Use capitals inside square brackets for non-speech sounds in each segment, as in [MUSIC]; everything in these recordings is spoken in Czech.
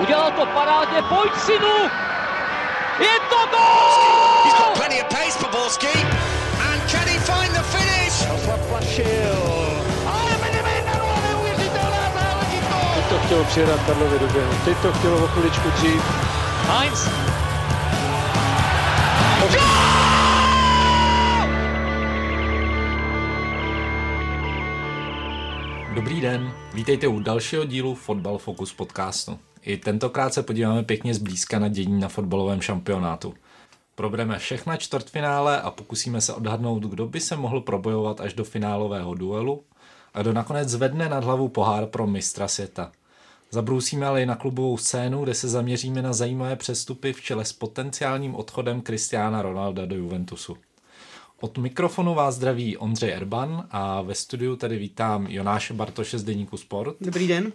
Udělal to parádně, pojď synu! Je to gol! He's got plenty of pace for Borski. And can he find the finish? Zaplašil. Ale Benevento, neuvěřitelná záležitost! Teď to chtělo přijedat Karlově do běhu. Teď to chtělo o chviličku dřív. Heinz. Dobrý den, vítejte u dalšího dílu Fotbal Focus podcastu. I tentokrát se podíváme pěkně zblízka na dění na fotbalovém šampionátu. Probereme všechna čtvrtfinále a pokusíme se odhadnout, kdo by se mohl probojovat až do finálového duelu a kdo nakonec zvedne nad hlavu pohár pro mistra světa. Zabrousíme ale i na klubovou scénu, kde se zaměříme na zajímavé přestupy v čele s potenciálním odchodem Cristiana Ronalda do Juventusu. Od mikrofonu vás zdraví Ondřej Erban a ve studiu tedy vítám Jonáše Bartoše z Deníku Sport Dobrý den.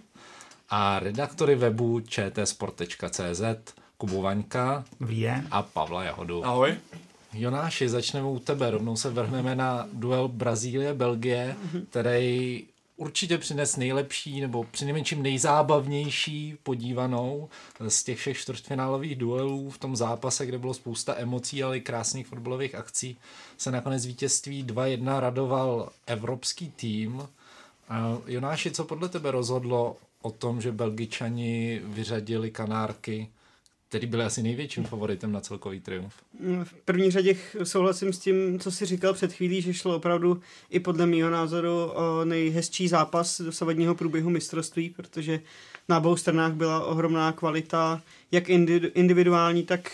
A redaktory webu čtsport.cz Kubu Vaňka a Pavla Jahodu. Ahoj. Jonáši, začneme u tebe. Rovnou se vrhneme na duel Brazílie-Belgie, který určitě přines nejlepší nebo přinejmenším nejzábavnější podívanou z těch všech čtvrtfinálových duelů v tom zápase, kde bylo spousta emocí, ale i krásných fotbalových akcí, se nakonec vítězství 2-1 radoval evropský tým. A Jonáši, co podle tebe rozhodlo o tom, že Belgičani vyřadili Kanárky, který byli asi největším favoritem na celkový triumf? V první řadě souhlasím s tím, co jsi říkal před chvílí, že šlo opravdu i podle mého názoru o nejhezčí zápas dosavadního průběhu mistrovství, protože na obou stranách byla ohromná kvalita, jak indi- individuální, tak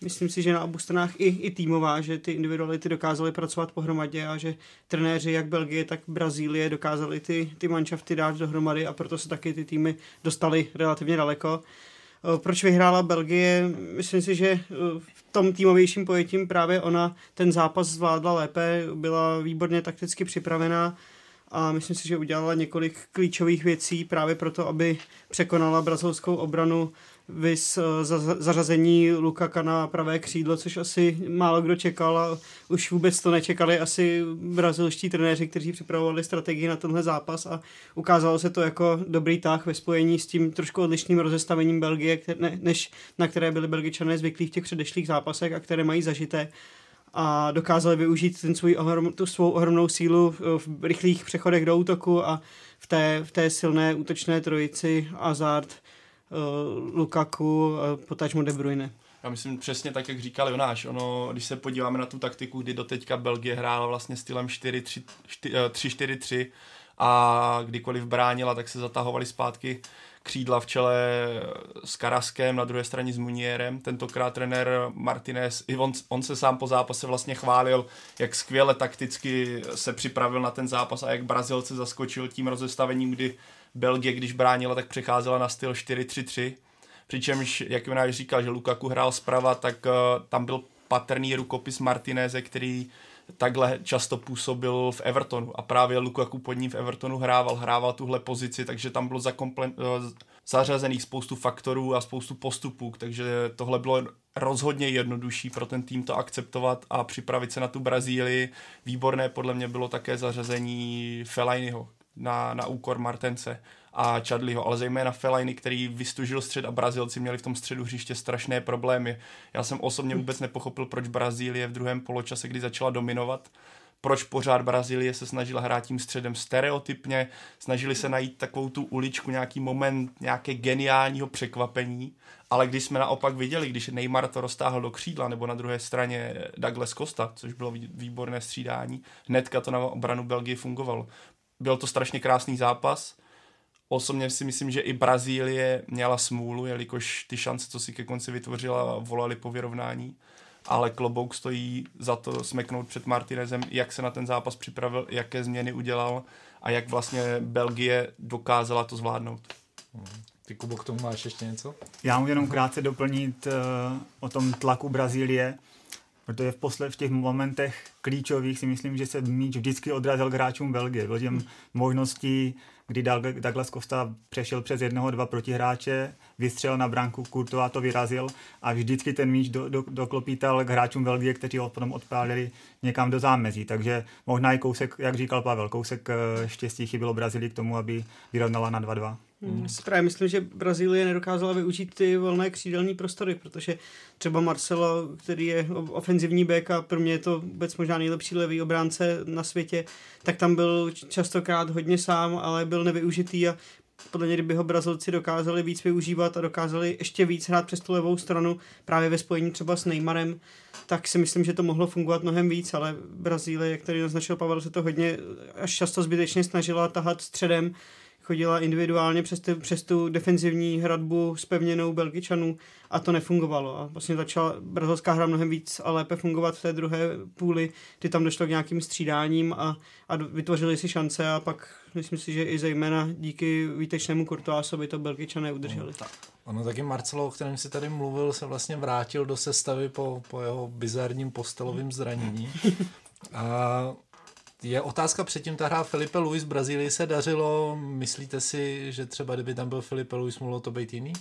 myslím si, že na obou stranách i, i týmová, že ty individuality dokázaly pracovat pohromadě a že trenéři jak Belgie, tak Brazílie dokázali ty, ty manšafty dát dohromady a proto se taky ty týmy dostali relativně daleko. Eh, Proč vyhrála Belgie? Myslím si, že eh, v tom týmovějším pojetím právě ona ten zápas zvládla lépe, byla výborně takticky připravená a myslím si, že udělala několik klíčových věcí právě proto, aby překonala brazilskou obranu. Vys eh, za- zařazení Lukaka na pravé křídlo, což asi málo kdo čekal a už vůbec to nečekali asi brazilští trenéři, kteří připravovali strategii na tenhle zápas a ukázalo se to jako dobrý tah ve spojení s tím trošku odlišným rozestavením Belgie, než na které byli Belgičané zvyklí v těch předešlých zápasech a které mají zažité a dokázali využít ten svůj ohrom, tu svou ohromnou sílu v, rychlých přechodech do útoku a v té, v té silné útočné trojici Hazard, uh, Lukaku, uh, potažmo De Bruyne. Já myslím přesně tak, jak říkal Jonáš. Ono, když se podíváme na tu taktiku, kdy doteďka Belgie hrála vlastně stylem 4-3 eh, 3-4-3 a kdykoliv bránila, tak se zatahovali zpátky křídla v čele s Karaskem, na druhé straně s Munierem. Tentokrát trenér Martinez, i on, on se sám po zápase vlastně chválil, jak skvěle takticky se připravil na ten zápas a jak Brazilce zaskočil tím rozestavením, kdy Belgie, když bránila, tak přecházela na styl 4-3-3. Přičemž, jak Jonáš říkal, že Lukaku hrál zprava, tak uh, tam byl patrný rukopis Martineze, který takhle často působil v Evertonu a právě Lukaku pod ním v Evertonu hrával, hrával tuhle pozici, takže tam bylo zakomple- uh, zařazených spoustu faktorů a spoustu postupů, takže tohle bylo rozhodně jednodušší pro ten tým to akceptovat a připravit se na tu Brazílii. Výborné podle mě bylo také zařazení Fellainiho na, na úkor Martence a Chadliho, ale zejména Fellaini, který vystužil střed a Brazilci měli v tom středu hřiště strašné problémy. Já jsem osobně vůbec nepochopil, proč Brazílie v druhém poločase, kdy začala dominovat, proč pořád Brazílie se snažila hrát tím středem stereotypně, snažili se najít takovou tu uličku, nějaký moment nějaké geniálního překvapení, ale když jsme naopak viděli, když Neymar to roztáhl do křídla, nebo na druhé straně Douglas Costa, což bylo vý- výborné střídání, hnedka to na obranu Belgie fungovalo. Byl to strašně krásný zápas, Osobně si myslím, že i Brazílie měla smůlu, jelikož ty šance, co si ke konci vytvořila, volali po vyrovnání. Ale klobouk stojí za to smeknout před Martinezem, jak se na ten zápas připravil, jaké změny udělal a jak vlastně Belgie dokázala to zvládnout. Ty, Kubo, k tomu máš ještě něco? Já můžu jenom krátce doplnit uh, o tom tlaku Brazílie, protože v, posle, v těch momentech klíčových si myslím, že se míč vždycky odrazil k hráčům Belgie. Bylo těm možností, kdy Doug- Douglas Costa přešel přes jednoho, dva protihráče, vystřelil na branku, Courtois to vyrazil a vždycky ten míč do, do, doklopítal k hráčům Belgie, kteří ho potom odpálili někam do zámezí. Takže možná i kousek, jak říkal Pavel, kousek eh, štěstí chybilo Brazílii k tomu, aby vyrovnala na 2-2. Hmm. Právě myslím, že Brazílie nedokázala využít ty volné křídelní prostory, protože třeba Marcelo, který je ofenzivní back a pro mě je to vůbec možná nejlepší levý obránce na světě, tak tam byl častokrát hodně sám, ale byl nevyužitý a podle mě, kdyby ho Brazilci dokázali víc využívat a dokázali ještě víc hrát přes tu levou stranu, právě ve spojení třeba s Neymarem, tak si myslím, že to mohlo fungovat mnohem víc, ale Brazílie, jak tady naznačil Pavel, se to hodně až často zbytečně snažila tahat středem, chodila individuálně přes, ty, přes tu defenzivní hradbu spevněnou Belgičanů a to nefungovalo. A vlastně začala brazilská hra mnohem víc a lépe fungovat v té druhé půli, kdy tam došlo k nějakým střídáním a, a vytvořili si šance a pak myslím si, že i zejména díky výtečnému Kurtoásovi to Belgičané udrželi. No, ono taky Marcelo, o kterém si tady mluvil, se vlastně vrátil do sestavy po, po jeho bizarním postelovým zranění. [LAUGHS] A je otázka předtím, ta hra Felipe Luis v Brazílii se dařilo. Myslíte si, že třeba kdyby tam byl Felipe Luis, mohlo to být jiný?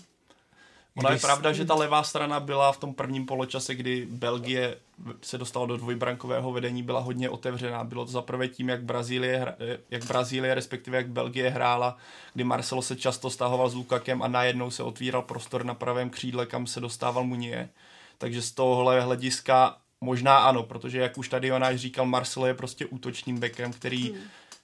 Ona je pravda, že ta levá strana byla v tom prvním poločase, kdy Belgie se dostala do dvojbrankového vedení, byla hodně otevřená. Bylo to zaprvé tím, jak Brazílie, jak Brazílie, respektive jak Belgie hrála, kdy Marcelo se často stahoval s Lukakem a najednou se otvíral prostor na pravém křídle, kam se dostával Munie. Takže z tohohle hlediska Možná ano, protože jak už tady Jonáš říkal, Marcelo je prostě útočným bekem, který hmm.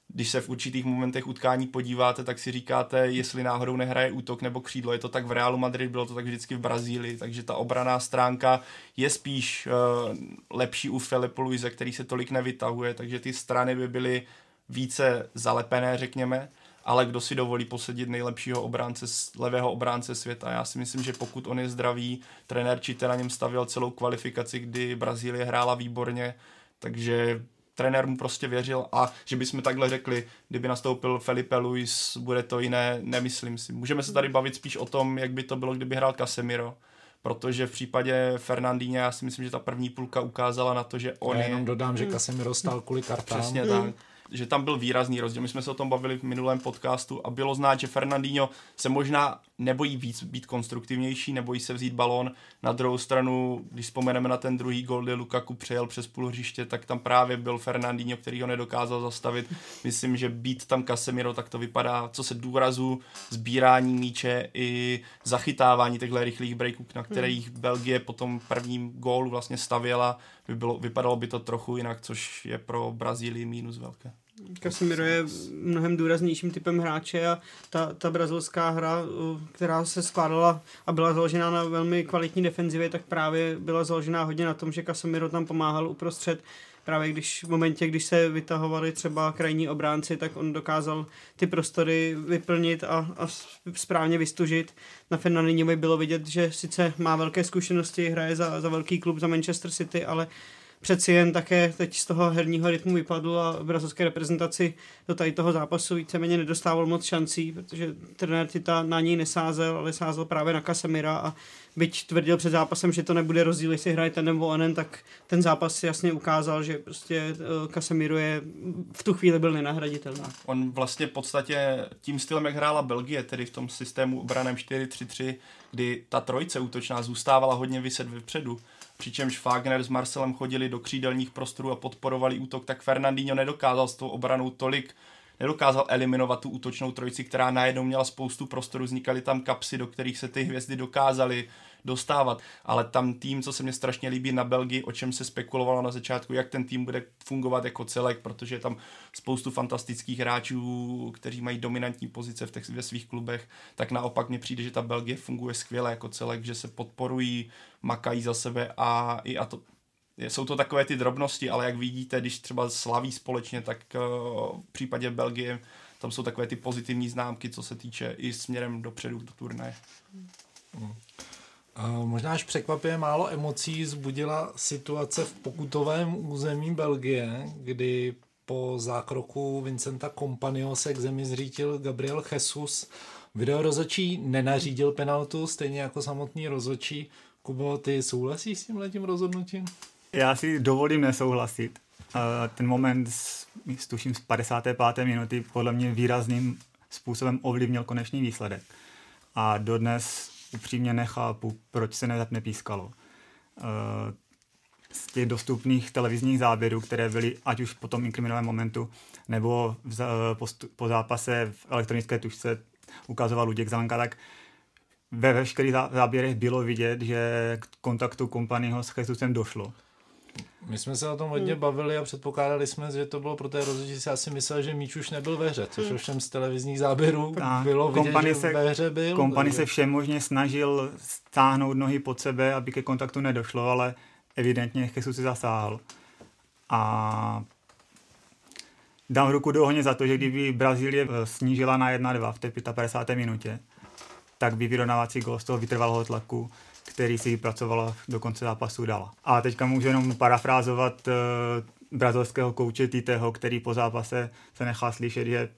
když se v určitých momentech utkání podíváte, tak si říkáte, jestli náhodou nehraje útok nebo křídlo. Je to tak v Realu Madrid, bylo to tak vždycky v Brazílii, takže ta obraná stránka je spíš uh, lepší u Filipe Luise, který se tolik nevytahuje, takže ty strany by byly více zalepené, řekněme ale kdo si dovolí posadit nejlepšího obránce, levého obránce světa. Já si myslím, že pokud on je zdravý, trenér Čite na něm stavěl celou kvalifikaci, kdy Brazílie hrála výborně, takže trenér mu prostě věřil a že bychom takhle řekli, kdyby nastoupil Felipe Luis, bude to jiné, nemyslím si. Můžeme se tady bavit spíš o tom, jak by to bylo, kdyby hrál Casemiro, protože v případě Fernandíně já si myslím, že ta první půlka ukázala na to, že on já jenom je... dodám, že Casemiro stál kvůli kartám. Přesně tak že tam byl výrazný rozdíl. My jsme se o tom bavili v minulém podcastu a bylo znát, že Fernandinho se možná nebojí víc být konstruktivnější, nebojí se vzít balón. Na druhou stranu, když vzpomeneme na ten druhý gol, kdy Lukaku přejel přes půl hřiště, tak tam právě byl Fernandinho, který ho nedokázal zastavit. Myslím, že být tam Casemiro, tak to vypadá, co se důrazu, sbírání míče i zachytávání těchto rychlých breaků, na kterých Belgie po tom prvním gólu vlastně stavěla, by bylo, vypadalo by to trochu jinak, což je pro Brazílii mínus velké. Casemiro je mnohem důraznějším typem hráče a ta, ta brazilská hra, která se skládala a byla založena na velmi kvalitní defenzivě, tak právě byla založena hodně na tom, že Casemiro tam pomáhal uprostřed právě když v momentě, když se vytahovali třeba krajní obránci, tak on dokázal ty prostory vyplnit a, a správně vystužit. Na Fernandinhovi bylo vidět, že sice má velké zkušenosti, hraje za, za velký klub, za Manchester City, ale přeci jen také teď z toho herního rytmu vypadl a v brazilské reprezentaci do tady toho zápasu víceméně nedostával moc šancí, protože trenér Tita na něj nesázel, ale sázel právě na Casemira a byť tvrdil před zápasem, že to nebude rozdíl, jestli hraje ten nebo onen, tak ten zápas jasně ukázal, že prostě eh, Casemiro je v tu chvíli byl nenahraditelný. On vlastně v podstatě tím stylem, jak hrála Belgie, tedy v tom systému obraném 4-3-3, kdy ta trojce útočná zůstávala hodně vyset vpředu, přičemž Fagner s Marcelem chodili do křídelních prostorů a podporovali útok, tak Fernandinho nedokázal s tou obranou tolik nedokázal eliminovat tu útočnou trojici, která najednou měla spoustu prostoru, vznikaly tam kapsy, do kterých se ty hvězdy dokázaly dostávat. Ale tam tým, co se mně strašně líbí na Belgii, o čem se spekulovalo na začátku, jak ten tým bude fungovat jako celek, protože je tam spoustu fantastických hráčů, kteří mají dominantní pozice v těch, ve svých klubech, tak naopak mně přijde, že ta Belgie funguje skvěle jako celek, že se podporují, makají za sebe a i a to, jsou to takové ty drobnosti, ale jak vidíte, když třeba slaví společně, tak uh, v případě Belgie tam jsou takové ty pozitivní známky, co se týče i směrem dopředu do turnaje. Hmm. Možná až překvapuje málo emocí zbudila situace v pokutovém území Belgie, kdy po zákroku Vincenta Companio se k zemi zřítil Gabriel Jesus. Video rozočí nenařídil penaltu, stejně jako samotný rozočí. Kubo, ty souhlasíš s tím letím rozhodnutím? Já si dovolím nesouhlasit. Ten moment, s, tuším z 55. minuty, podle mě výrazným způsobem ovlivnil konečný výsledek. A dodnes upřímně nechápu, proč se nepískalo. Z těch dostupných televizních záběrů, které byly ať už po tom inkriminovaném momentu, nebo v, po, po zápase v elektronické tušce, ukazoval Luděk Zelenka, tak ve veškerých záběrech bylo vidět, že k kontaktu kompanyho s Jesusem došlo. My jsme se o tom hodně bavili a předpokládali jsme, že to bylo pro té rozhodčí, si asi myslel, že míč už nebyl ve hře, což ovšem z televizních záběrů A bylo vidět, kompany že se- ve hře byl. Kompany takže- se všemožně snažil stáhnout nohy pod sebe, aby ke kontaktu nedošlo, ale evidentně Jesus si zasáhl. A dám ruku do ohně za to, že kdyby Brazílie eh, snížila na 1-2 v té 55. minutě, tak by vyrovnávací gol z toho vytrvalého tlaku, který si vypracovala do konce zápasu dala. A teďka můžu jenom parafrázovat uh, brazilského kouče Titeho, který po zápase se nechá slyšet, že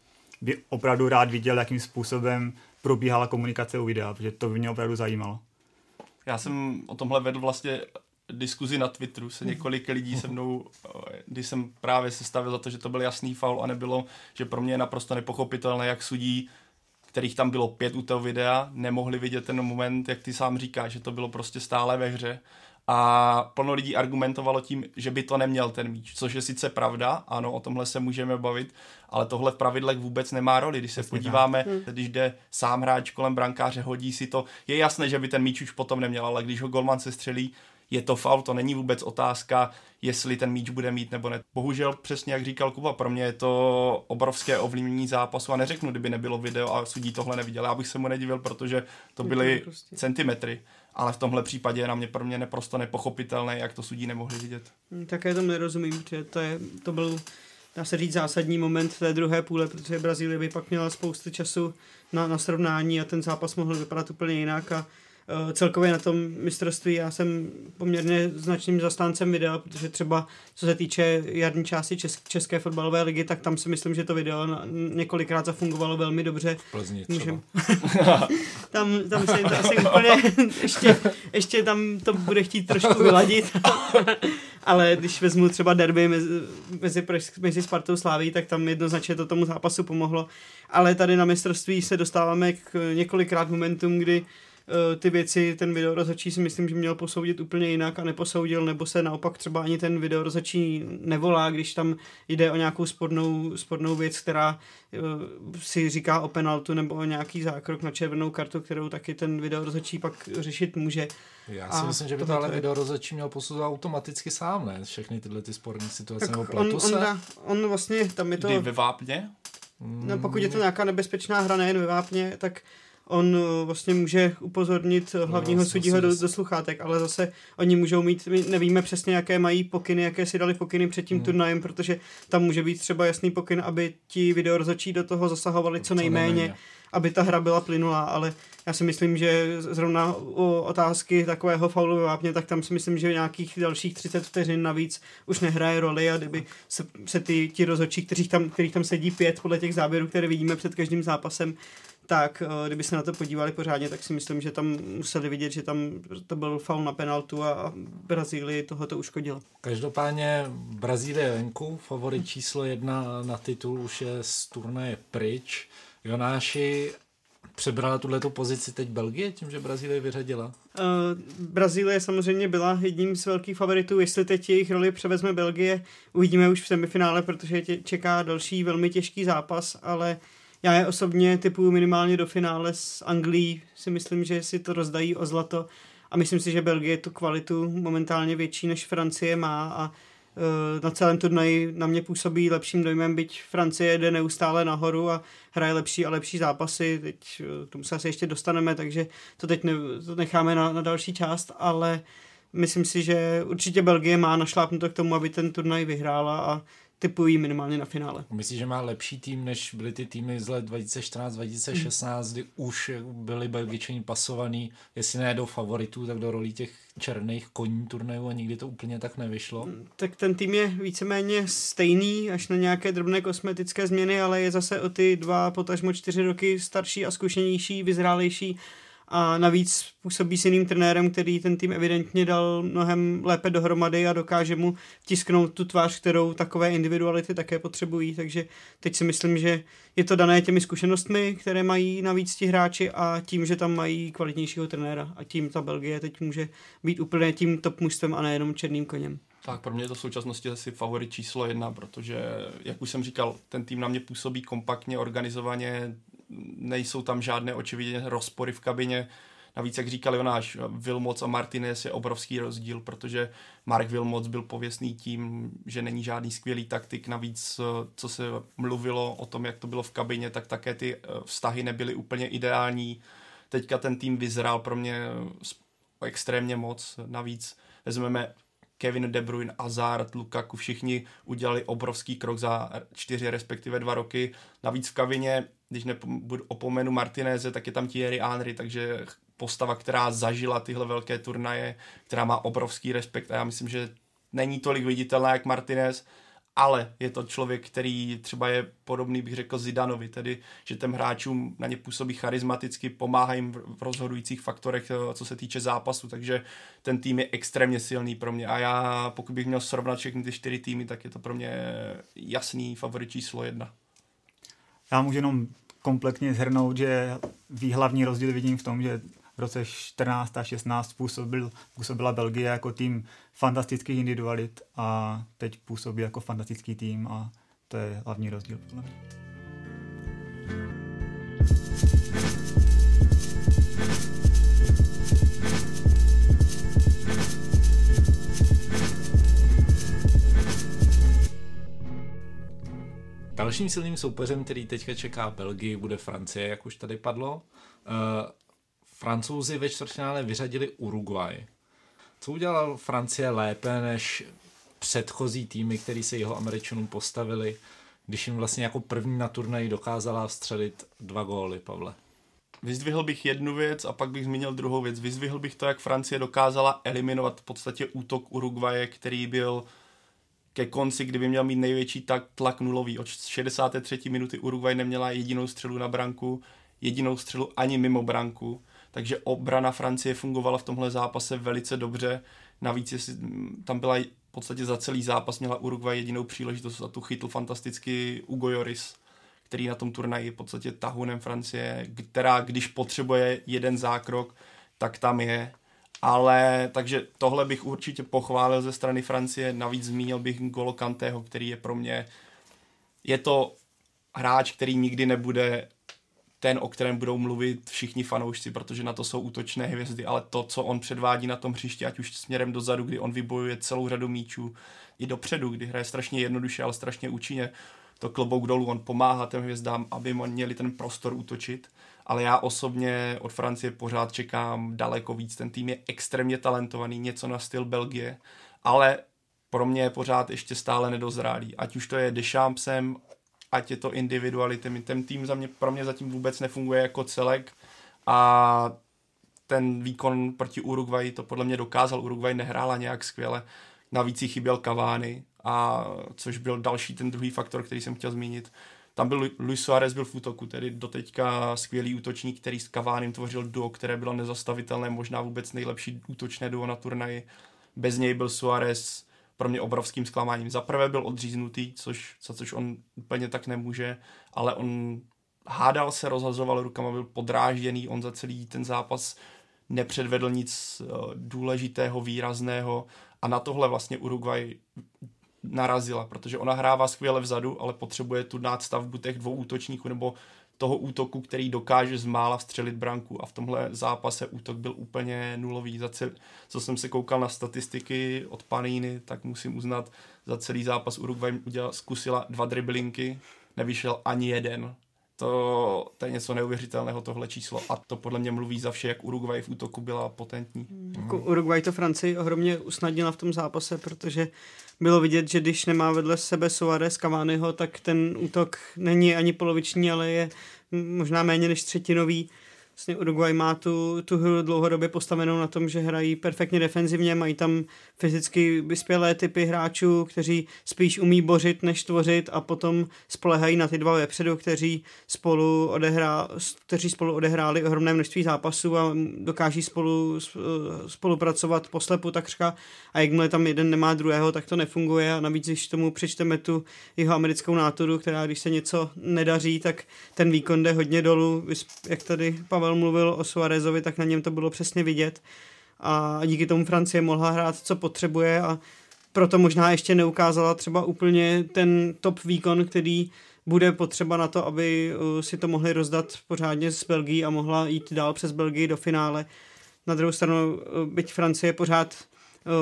by opravdu rád viděl, jakým způsobem probíhala komunikace u videa, protože to by mě opravdu zajímalo. Já jsem o tomhle vedl vlastně diskuzi na Twitteru se několik lidí se mnou, eh, když jsem právě se stavil za to, že to byl jasný faul a nebylo, že pro mě je naprosto nepochopitelné, jak sudí, kterých tam bylo pět u toho videa, nemohli vidět ten moment, jak ty sám říkáš, že to bylo prostě stále ve hře. A plno lidí argumentovalo tím, že by to neměl ten míč, což je sice pravda, ano, o tomhle se můžeme bavit, ale tohle v pravidlech vůbec nemá roli. Když se podíváme, když jde sám hráč kolem brankáře, hodí si to, je jasné, že by ten míč už potom neměl, ale když ho golman se střelí, je to faul, to není vůbec otázka, jestli ten míč bude mít nebo ne. Bohužel, přesně jak říkal Kuba, pro mě je to obrovské ovlivnění zápasu a neřeknu, kdyby nebylo video a sudí tohle neviděl. Já bych se mu nedivil, protože to byly prostě. centimetry, ale v tomhle případě je na mě pro mě neprosto nepochopitelné, jak to sudí nemohli vidět. Hm, Také tomu nerozumím, protože to, je, to byl, dá se říct, zásadní moment té druhé půle, protože Brazílie by pak měla spoustu času na, na srovnání a ten zápas mohl vypadat úplně jinak a celkově na tom mistrovství já jsem poměrně značným zastáncem videa, protože třeba co se týče jarní části Česk- České fotbalové ligy, tak tam si myslím, že to video několikrát zafungovalo velmi dobře. Plzni. Můžem. [LAUGHS] tam, tam se to asi úplně, ještě, ještě tam to bude chtít trošku vyladit, [LAUGHS] ale když vezmu třeba derby mezi, mezi, mezi Spartou Sláví, tak tam jednoznačně to tomu zápasu pomohlo, ale tady na mistrovství se dostáváme k několikrát momentům, kdy eh, ty věci, ten video rozhodčí si myslím, že měl posoudit úplně jinak a neposoudil, nebo se naopak třeba ani ten video rozhodčí nevolá, když tam jde o nějakou spornou, spornou věc, která eh, si říká o penaltu nebo o nějaký zákrok na červenou kartu, kterou taky ten video rozhodčí pak řešit může. Já A si myslím, že by to tohle video rozhodčí měl posuzovat automaticky sám, ne? Všechny tyhle ty sporné situace, nebo Tak on, pletu on, se? dá, on vlastně, tam je to, Kdy ve Vápně? no, pokud je to nějaká nebezpečná hra nejen ve vápně, tak on eh, vlastně může upozornit eh, hlavního vlastně sudího do, do sluchátek, ale zase oni můžou mít, my nevíme přesně, jaké mají pokyny, jaké si dali pokyny před Hmm. tím turnajem, protože tam může být třeba jasný pokyn, aby ti videorozhodčí do toho zasahovali co Co nejméně, nejméně. aby ta hra byla plynulá, ale já si myslím, že zrovna u otázky takového faulu vápně, tak tam si myslím, že nějakých dalších 30 vteřin navíc už nehraje roli a kdyby se, se ty, ti rozhodčí, kteří tam, kterých tam sedí pět podle těch záběrů, které vidíme před každým zápasem, tak eh, kdyby se na to podívali pořádně, tak si myslím, že tam museli vidět, že tam to byl faul na penaltu a, Brazílii tohoto uškodilo. Každopádně Brazílie venku, favorit číslo jedna na titul už je z turnaje pryč. Jonáši přebrala tuhletu pozici teď Belgie tím, že Brazílie vyřadila. Uh, Brazílie samozřejmě byla jedním z velkých favoritů, jestli teď jejich roli převezme Belgie, uvidíme už v semifinále, protože tě čeká další velmi těžký zápas, ale já je osobně typuju minimálně do finále s Anglií, si myslím, že si to rozdají o zlato. A myslím si, že Belgie tu kvalitu momentálně větší než Francie má. A eh, na celém turnaji na mě působí lepším dojmem, byť Francie jde neustále nahoru a hraje lepší a lepší zápasy, teď eh, tomu se asi ještě dostaneme, takže to teď ne, to necháme na, na další část, ale myslím si, že určitě Belgie má našlápnuto k tomu, aby ten turnaj vyhrála a typují minimálně na finále. Myslíš, že má lepší tým, než byly ty týmy z let 2014-2016, kdy už byli Belgičani pasovaný, jestli ne do favoritů, tak do rolí těch černých koní turnajů a nikdy to úplně tak nevyšlo. Tak ten tým je víceméně stejný, až na nějaké drobné kosmetické změny, ale je zase o ty dva, potažmo čtyři roky starší a zkušenější, vyzrálejší a navíc působí s jiným trenérem, který ten tým evidentně dal mnohem lépe dohromady a dokáže mu tisknout tu tvář, kterou takové individuality také potřebují, takže teď si myslím, že je to dané těmi zkušenostmi, které mají navíc ti hráči a tím, že tam mají kvalitnějšího trenéra a tím ta Belgie teď může být úplně tím top mužstvem a nejenom černým koněm. Tak pro mě je to v současnosti asi favorit číslo jedna, protože, jak už jsem říkal, ten tým na mě působí kompaktně, organizovaně, nejsou tam žádné očividně rozpory v kabině. Navíc, jak říkal Jonáš, Vilmoc a Martinez je obrovský rozdíl, protože Mark Vilmoc byl pověstný tím, že není žádný skvělý taktik. Navíc, co se mluvilo o tom, jak to bylo v kabině, tak také ty vztahy nebyly úplně ideální. Teďka ten tým vyzrál pro mě extrémně moc. Navíc vezmeme Kevin De Bruyne, Hazard, Lukaku, všichni udělali obrovský krok za čtyři, respektive dva roky. Navíc v kavině, když nebudu opomenu Martineze, tak je tam Thierry Henry, takže postava, která zažila tyhle velké turnaje, která má obrovský respekt a já myslím, že není tolik viditelná jak Martinez, ale je to člověk, který třeba je podobný, bych řekl, Zidanovi, tedy, že těm hráčům na ně působí charismaticky, pomáhá jim v rozhodujících faktorech, eh, co se týče zápasu, takže ten tým je extrémně silný pro mě a já, pokud bych měl srovnat všechny ty čtyři týmy, tak je to pro mě jasný favorit číslo jedna. Já můžu jenom kompletně zhrnout, že hlavní rozdíl vidím v tom, že v roce 14 a 16 působil, působila Belgie jako tým fantastických individualit a teď působí jako fantastický tým a to je hlavní rozdíl podle mě. Dalším silným soupeřem, který teďka čeká Belgii, bude Francie, jak už tady padlo. Francouzi ve čtvrtfinále vyřadili Uruguay. Co udělal Francie lépe než předchozí týmy, který se jeho Američanům postavili, když jim vlastně jako první na turnaji dokázala střelit dva góly, Pavle? Vyzdvihl bych jednu věc a pak bych zmínil druhou věc. Vyzdvihl bych to, jak Francie dokázala eliminovat v podstatě útok Uruguaye, který byl ke konci, kdyby měl mít největší tak tlak nulový. Od 63. minuty Uruguay neměla jedinou střelu na branku, jedinou střelu ani mimo branku takže obrana Francie fungovala v tomhle zápase velice dobře. Navíc jestli, tam byla v podstatě za celý zápas, měla Uruguay jedinou příležitost a tu chytl fantasticky Ugo Joris, který na tom turnaji v podstatě tahunem Francie, která když potřebuje jeden zákrok, tak tam je. Ale takže tohle bych určitě pochválil ze strany Francie, navíc zmínil bych Golo Kanteho, který je pro mě, je to hráč, který nikdy nebude ten, o kterém budou mluvit všichni fanoušci, protože na to jsou útočné hvězdy, ale to, co on předvádí na tom hřišti, ať už směrem dozadu, kdy on vybojuje celou řadu míčů, i dopředu, kdy hraje strašně jednoduše, ale strašně účinně, to klobouk dolů, on pomáhá těm hvězdám, aby měli ten prostor útočit, ale já osobně od Francie pořád čekám daleko víc. Ten tým je extrémně talentovaný, něco na styl Belgie, ale pro mě je pořád ještě stále nedozrálý. Ať už to je Deschampsem, ať je to individuality. Ten tým za mě, pro mě zatím vůbec nefunguje jako celek a ten výkon proti Uruguay to podle mě dokázal. Uruguay nehrála nějak skvěle, navíc jí chyběl Cavani, a což byl další ten druhý faktor, který jsem chtěl zmínit. Tam byl Luis Suarez byl v útoku, tedy doteďka skvělý útočník, který s Cavánem tvořil duo, které bylo nezastavitelné, možná vůbec nejlepší útočné duo na turnaji. Bez něj byl Suarez pro mě obrovským zklamáním. Za prvé byl odříznutý, což, za což on úplně tak nemůže, ale on hádal se, rozhazoval rukama, byl podrážděný, on za celý ten zápas nepředvedl nic eh, důležitého, výrazného a na tohle vlastně Uruguay narazila, protože ona hrává skvěle vzadu, ale potřebuje tu nástavbu těch dvou útočníků nebo toho útoku, který dokáže z mála vstřelit branku a v tomhle zápase útok byl úplně nulový. Za cel, co jsem se koukal na statistiky od Panini, tak musím uznat, za celý zápas Uruguay udělal, zkusila dva driblinky, nevyšel ani jeden. To, to je něco neuvěřitelného tohle číslo a to podle mě mluví za vše, jak Uruguay v útoku byla potentní. Jako Uruguay to Francii ohromně usnadnila v tom zápase, protože bylo vidět, že když nemá vedle sebe Suarez Cavaniho, tak ten útok není ani poloviční, ale je možná méně než třetinový vlastně Uruguay má tu, tu hru dlouhodobě postavenou na tom, že hrají perfektně defenzivně, mají tam fyzicky vyspělé typy hráčů, kteří spíš umí bořit než tvořit a potom spolehají na ty dva vepředu, kteří spolu, odehrá, kteří spolu odehráli ohromné množství zápasů a dokáží spolu spolupracovat poslepu takřka. A jakmile tam jeden nemá druhého, tak to nefunguje. A navíc, když tomu přečteme tu jeho americkou nátoru, která když se něco nedaří, tak ten výkon jde hodně dolů, jak tady Pavel Pavel mluvil o Suarezovi, tak na něm to bylo přesně vidět a díky tomu Francie mohla hrát, co potřebuje a proto možná ještě neukázala třeba úplně ten top výkon, který bude potřeba na to, aby uh, si to mohli rozdat pořádně s Belgií a mohla jít dál přes Belgii do finále. Na druhou stranu, uh, byť Francie pořád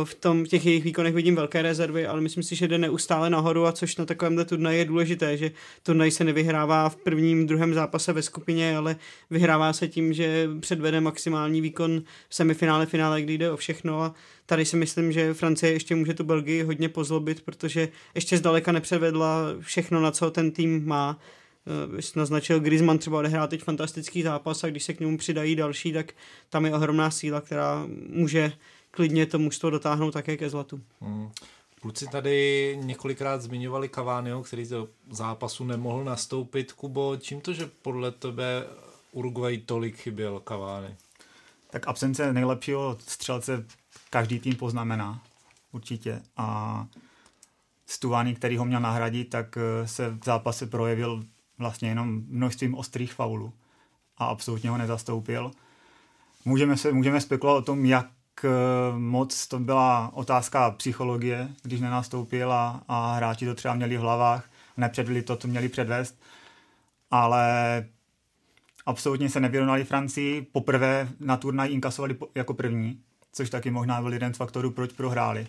v tom v těch jejich výkonech vidím velké rezervy, ale myslím si, že jde neustále nahoru a což na takovémhle turnaji je důležité, že turnaj se nevyhrává v prvním, druhém zápase ve skupině, ale vyhrává se tím, že předvede maximální výkon v semifinále, finále, kdy jde o všechno. A tady si myslím, že Francie ještě může tu Belgii hodně pozlobit, protože ještě zdaleka nepředvedla všechno, na co ten tým má. Eh, naznačil Griezmann třeba odehrát teď fantastický zápas a když se k němu přidají další, tak tam je ohromná síla, která může klidně to mužstvo dotáhnout také ke zlatu. Hmm. Kluci tady několikrát zmiňovali Cavaniho, který do zápasu nemohl nastoupit. Kubo, čím to, že podle tebe Uruguay tolik chyběl Cavani? Tak absence nejlepšího střelce každý tým poznamená, určitě. A Stuvani, který ho měl nahradit, tak eh, se v zápase projevil vlastně jenom množstvím ostrých faulů a absolutně ho nezastoupil. Můžeme, se, můžeme spekulovat o tom, jak moc to byla otázka psychologie, když nenastoupil a, a hráči to třeba měli v hlavách, nepředvedli to, co měli předvést, ale absolutně se nevyrovnali Francii, poprvé na turnaj inkasovali jako první, což taky možná byl jeden z faktorů, proč prohráli.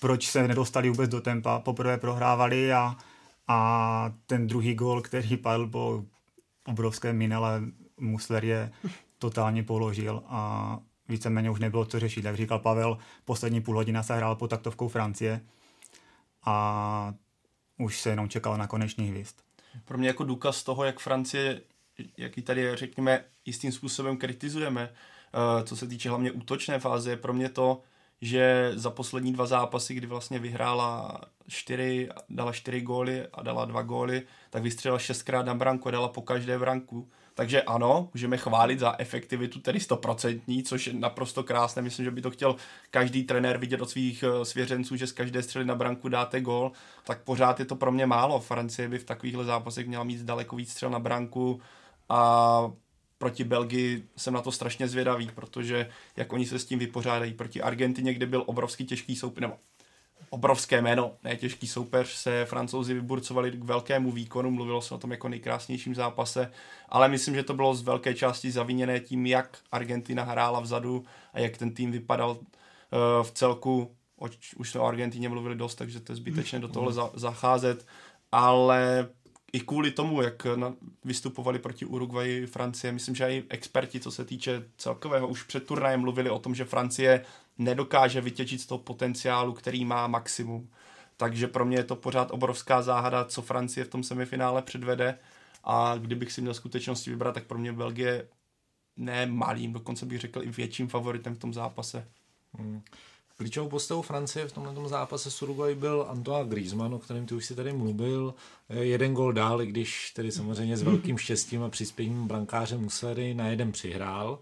Proč se nedostali vůbec do tempa, poprvé prohrávali a, a ten druhý gol, který padl po obrovské minele, Musler je totálně položil a víceméně už nebylo co řešit. Jak říkal Pavel, poslední půl hodina se hrál pod taktovkou Francie a už se jenom čekal na konečný hvězd. Pro mě jako důkaz toho, jak Francie, jaký tady řekněme jistým způsobem kritizujeme, eh, co se týče hlavně útočné fáze, je pro mě to, že za poslední dva zápasy, kdy vlastně vyhrála čtyři, dala čtyři góly a dala dva góly, tak vystřelila šestkrát na branku a dala po každé branku. Takže ano, můžeme chválit za efektivitu, tedy stoprocentní, což je naprosto krásné. Myslím, že by to chtěl každý trenér vidět od svých eh, svěřenců, že z každé střely na branku dáte gol, tak pořád je to pro mě málo. Francie by v takovýchhle zápasech měla mít daleko víc střel na branku a proti Belgii jsem na to strašně zvědavý, protože jak oni se s tím vypořádají proti Argentině, kde byl obrovský těžký soupeř, nebo obrovské jméno, ne těžký soupeř, se francouzi vyburcovali k velkému výkonu, mluvilo se o tom jako nejkrásnějším zápase, ale myslím, že to bylo z velké části zaviněné tím, jak Argentina hrála vzadu a jak ten tým vypadal uh, v celku. Už jsme o Argentině mluvili dost, takže to je zbytečné do tohle za, zacházet, ale i kvůli tomu, jak vystupovali proti Uruguayi Francie, myslím, že i experti, co se týče celkového, už před turnajem mluvili o tom, že Francie nedokáže vytěžit z toho potenciálu, který má maximum. Takže pro mě je to pořád obrovská záhada, co Francie v tom semifinále předvede a kdybych si měl skutečnosti vybrat, tak pro mě Belgie ne malým, dokonce bych řekl i větším favoritem v tom zápase. Hmm. Klíčovou postavou Francie v tomto zápase s Uruguay byl Antoine Griezmann, o kterém ty už si tady mluvil. Jeden gol dál, i když tedy samozřejmě s [LAUGHS] velkým štěstím a přispěním brankáře Muslery na jeden přihrál.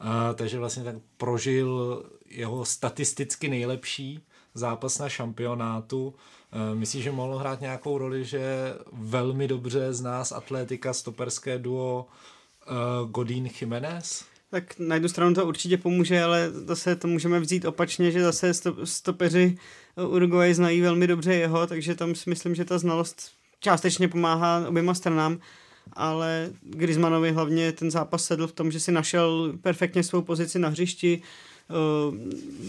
A, takže vlastně tak prožil jeho statisticky nejlepší zápas na šampionátu. E, myslíš, že mohlo hrát nějakou roli, že velmi dobře zná z atletika stoperské duo uh, Godín Jiménez? Tak na jednu stranu to určitě pomůže, ale zase to můžeme vzít opačně, že zase stopeři Uruguay znají velmi dobře jeho, takže tam si myslím, že ta znalost částečně pomáhá oběma stranám ale Griezmannovi hlavně ten zápas sedl v tom, že si našel perfektně svou pozici na hřišti, eh,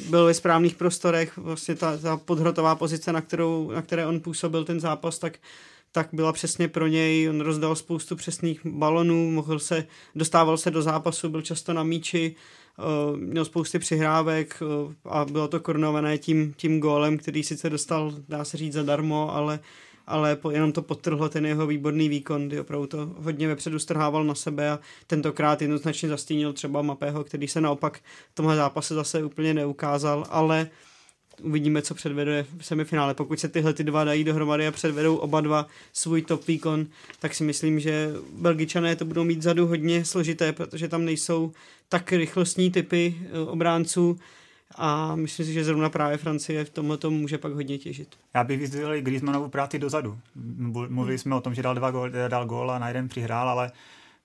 byl ve správných prostorech, vlastně ta, ta podhrotová pozice, na, kterou, na které on působil ten zápas, tak tak byla přesně pro něj, on rozdal spoustu přesných balonů, mohl se, dostával se do zápasu, byl často na míči, eh, měl spousty přihrávek eh, a bylo to korunované tím, tím gólem, který sice dostal, dá se říct, zadarmo, ale ale po, jenom to potrhlo ten jeho výborný výkon, kdy opravdu to hodně vepředu strhával na sebe a tentokrát jednoznačně zastínil třeba Mapého, který se naopak v tomhle zápase zase úplně neukázal, ale uvidíme, co předvede v semifinále. Pokud se tyhle ty dva dají dohromady a předvedou oba dva svůj top výkon, tak si myslím, že Belgičané to budou mít zadu hodně složité, protože tam nejsou tak rychlostní typy eh, obránců, a myslím si, že zrovna právě Francie v tomhle tomu může pak hodně těžit. Já bych vyzdvihl Griezmannovu práci dozadu. Mluvili jsme o tom, že dal dva gól, dal gól a na jeden přihrál, ale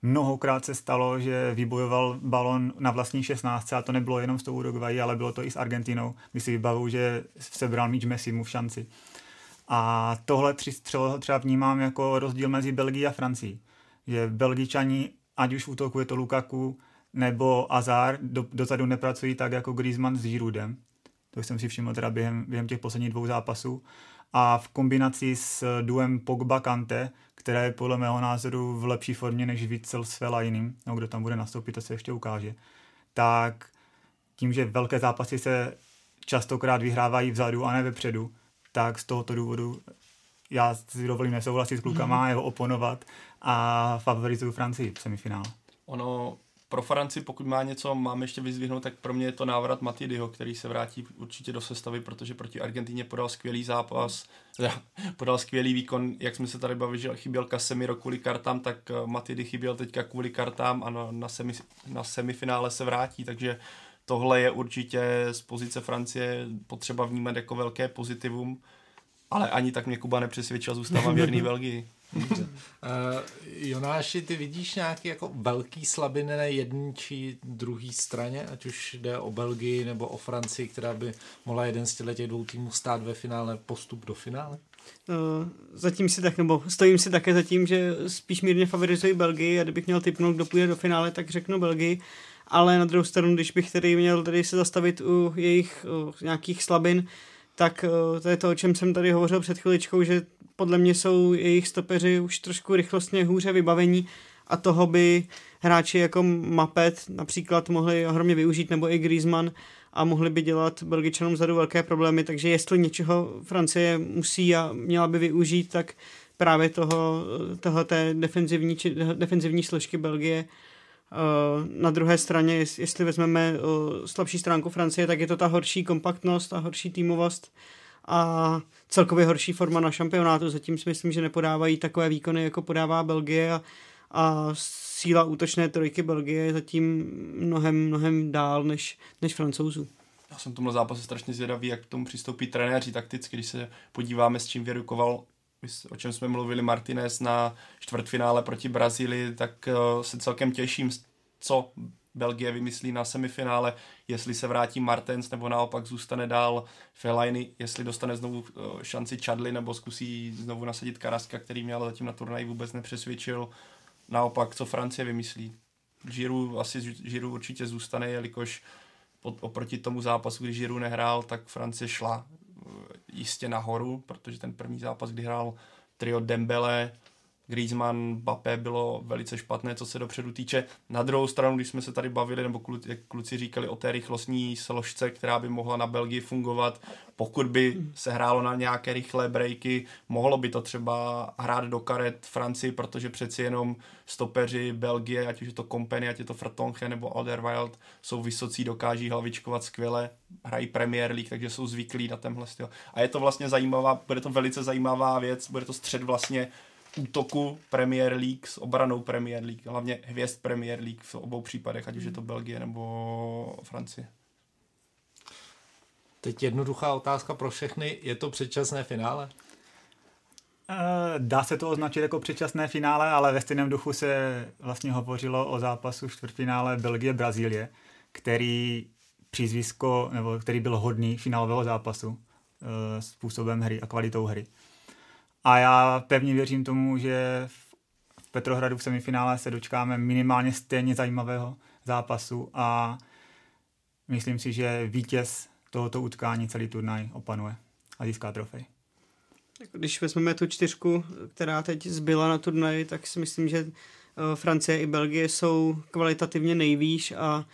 mnohokrát se stalo, že vybojoval balon na vlastní 16 a to nebylo jenom s tou Uruguay, ale bylo to i s Argentinou, kdy si vybavu, že sebral míč Messi mu v šanci. A tohle tři střelo třeba vnímám jako rozdíl mezi Belgií a Francií. Že Belgičani, ať už v útoku je to Lukaku nebo Azar, do, dozadu nepracují tak jako Griezmann s Giroudem. To jsem si všiml teda během, během těch posledních dvou zápasů. A v kombinaci s duem Pogba-Kante, která je podle mého názoru v lepší formě než Witzel s Fellainin, no, kdo tam bude nastoupit, to se ještě ukáže, tak tím, že velké zápasy se častokrát vyhrávají vzadu a ne vepředu, tak z tohoto důvodu já si dovolím nesouhlasit s klukama, mm. jeho oponovat a favorizuju Francii v semifinále. Ono pro Francii, pokud má něco, máme ještě vyzvihnout, tak pro mě je to návrat Matidyho, který se vrátí určitě do sestavy, protože proti Argentině podal skvělý zápas, podal skvělý výkon, jak jsme se tady bavili, že chyběl Casemiro kvůli kartám, tak eh, Matidy chyběl teďka kvůli kartám a na, na, semi, na semifinále se vrátí, takže tohle je určitě z pozice Francie potřeba vnímat jako velké pozitivum, ale ani tak mě Kuba nepřesvědčil, zůstávám věrný [LAUGHS] Belgii. Uh, [LAUGHS] Jonáši, ty vidíš nějaký jako velký slabiny na jedné či druhé straně, ať už jde o Belgii nebo o Francii, která by mohla jeden z těch dvou týmů stát ve finále postup do finále? Uh, zatím si tak, nebo stojím si také zatím, že spíš mírně favorizuji Belgii a kdybych měl typnout, kdo půjde do finále, tak řeknu Belgii. Ale na druhou stranu, když bych tedy měl tady se zastavit u jejich u nějakých slabin, tak uh, to je to, o čem jsem tady hovořil před chviličkou, že podle mě jsou jejich stopeři už trošku rychlostně hůře vybavení a toho by hráči jako Mapet například mohli ohromně využít, nebo i Griezmann a mohli by dělat Belgičanům vzadu velké problémy, takže jestli něčeho Francie musí a měla by využít, tak právě toho, toho té defenzivní, či, defenzivní složky Belgie. Eh, na druhé straně, jestli vezmeme eh, slabší stránku Francie, tak je to ta horší kompaktnost a horší týmovost a celkově horší forma na šampionátu. Zatím si myslím, že nepodávají takové výkony, jako podává Belgie a, a síla útočné trojky Belgie je zatím mnohem, mnohem dál než, než francouzů. Já jsem tomhle zápase strašně zvědavý, jak k tomu přistoupí trenéři takticky, když se podíváme, s čím vyrukoval o čem jsme mluvili Martinez na čtvrtfinále proti Brazílii, tak uh, se celkem těším, co Belgie vymyslí na semifinále, jestli se vrátí Martens nebo naopak zůstane dál Fellaini, jestli dostane znovu uh, šanci Chadli nebo zkusí znovu nasadit Karaska, který mě ale zatím na turnaji vůbec nepřesvědčil. Naopak, co Francie vymyslí. Žiru, asi Žiru určitě zůstane, jelikož pod, oproti tomu zápasu, kdy Žiru nehrál, tak Francie šla jistě nahoru, protože ten první zápas, kdy hrál trio Dembele, Griezmann, Bape bylo velice špatné, co se dopředu týče. Na druhou stranu, když jsme se tady bavili, nebo kluci, jak kluci říkali o té rychlostní složce, která by mohla na Belgii fungovat, pokud by se hrálo na nějaké rychlé breaky, mohlo by to třeba hrát do karet Francii, protože přeci jenom stopeři Belgie, ať už je to Kompany, ať je to Fratonche nebo Alderweireld, jsou vysocí, dokáží hlavičkovat skvěle, hrají Premier League, takže jsou zvyklí na tenhle styl. A je to vlastně zajímavá, bude to velice zajímavá věc, bude to střed vlastně útoku Premier League s obranou Premier League, hlavně hvězd Premier League v obou případech, ať už je to Belgie nebo Francie. Teď jednoduchá otázka pro všechny. Je to předčasné finále? Eh, dá se to označit jako předčasné finále, ale ve stejném duchu se vlastně hovořilo o zápasu čtvrtfinále Belgie-Brazílie, který přízvisko, nebo který byl hodný finálového zápasu eh, způsobem hry a kvalitou hry. A já pevně věřím tomu, že v Petrohradu v semifinále se dočkáme minimálně stejně zajímavého zápasu a myslím si, že vítěz tohoto utkání celý turnaj opanuje a získá trofej. Když vezmeme tu čtyřku, která teď zbyla na turnaji, tak si myslím, že eh, Francie i Belgie jsou kvalitativně nejvýš a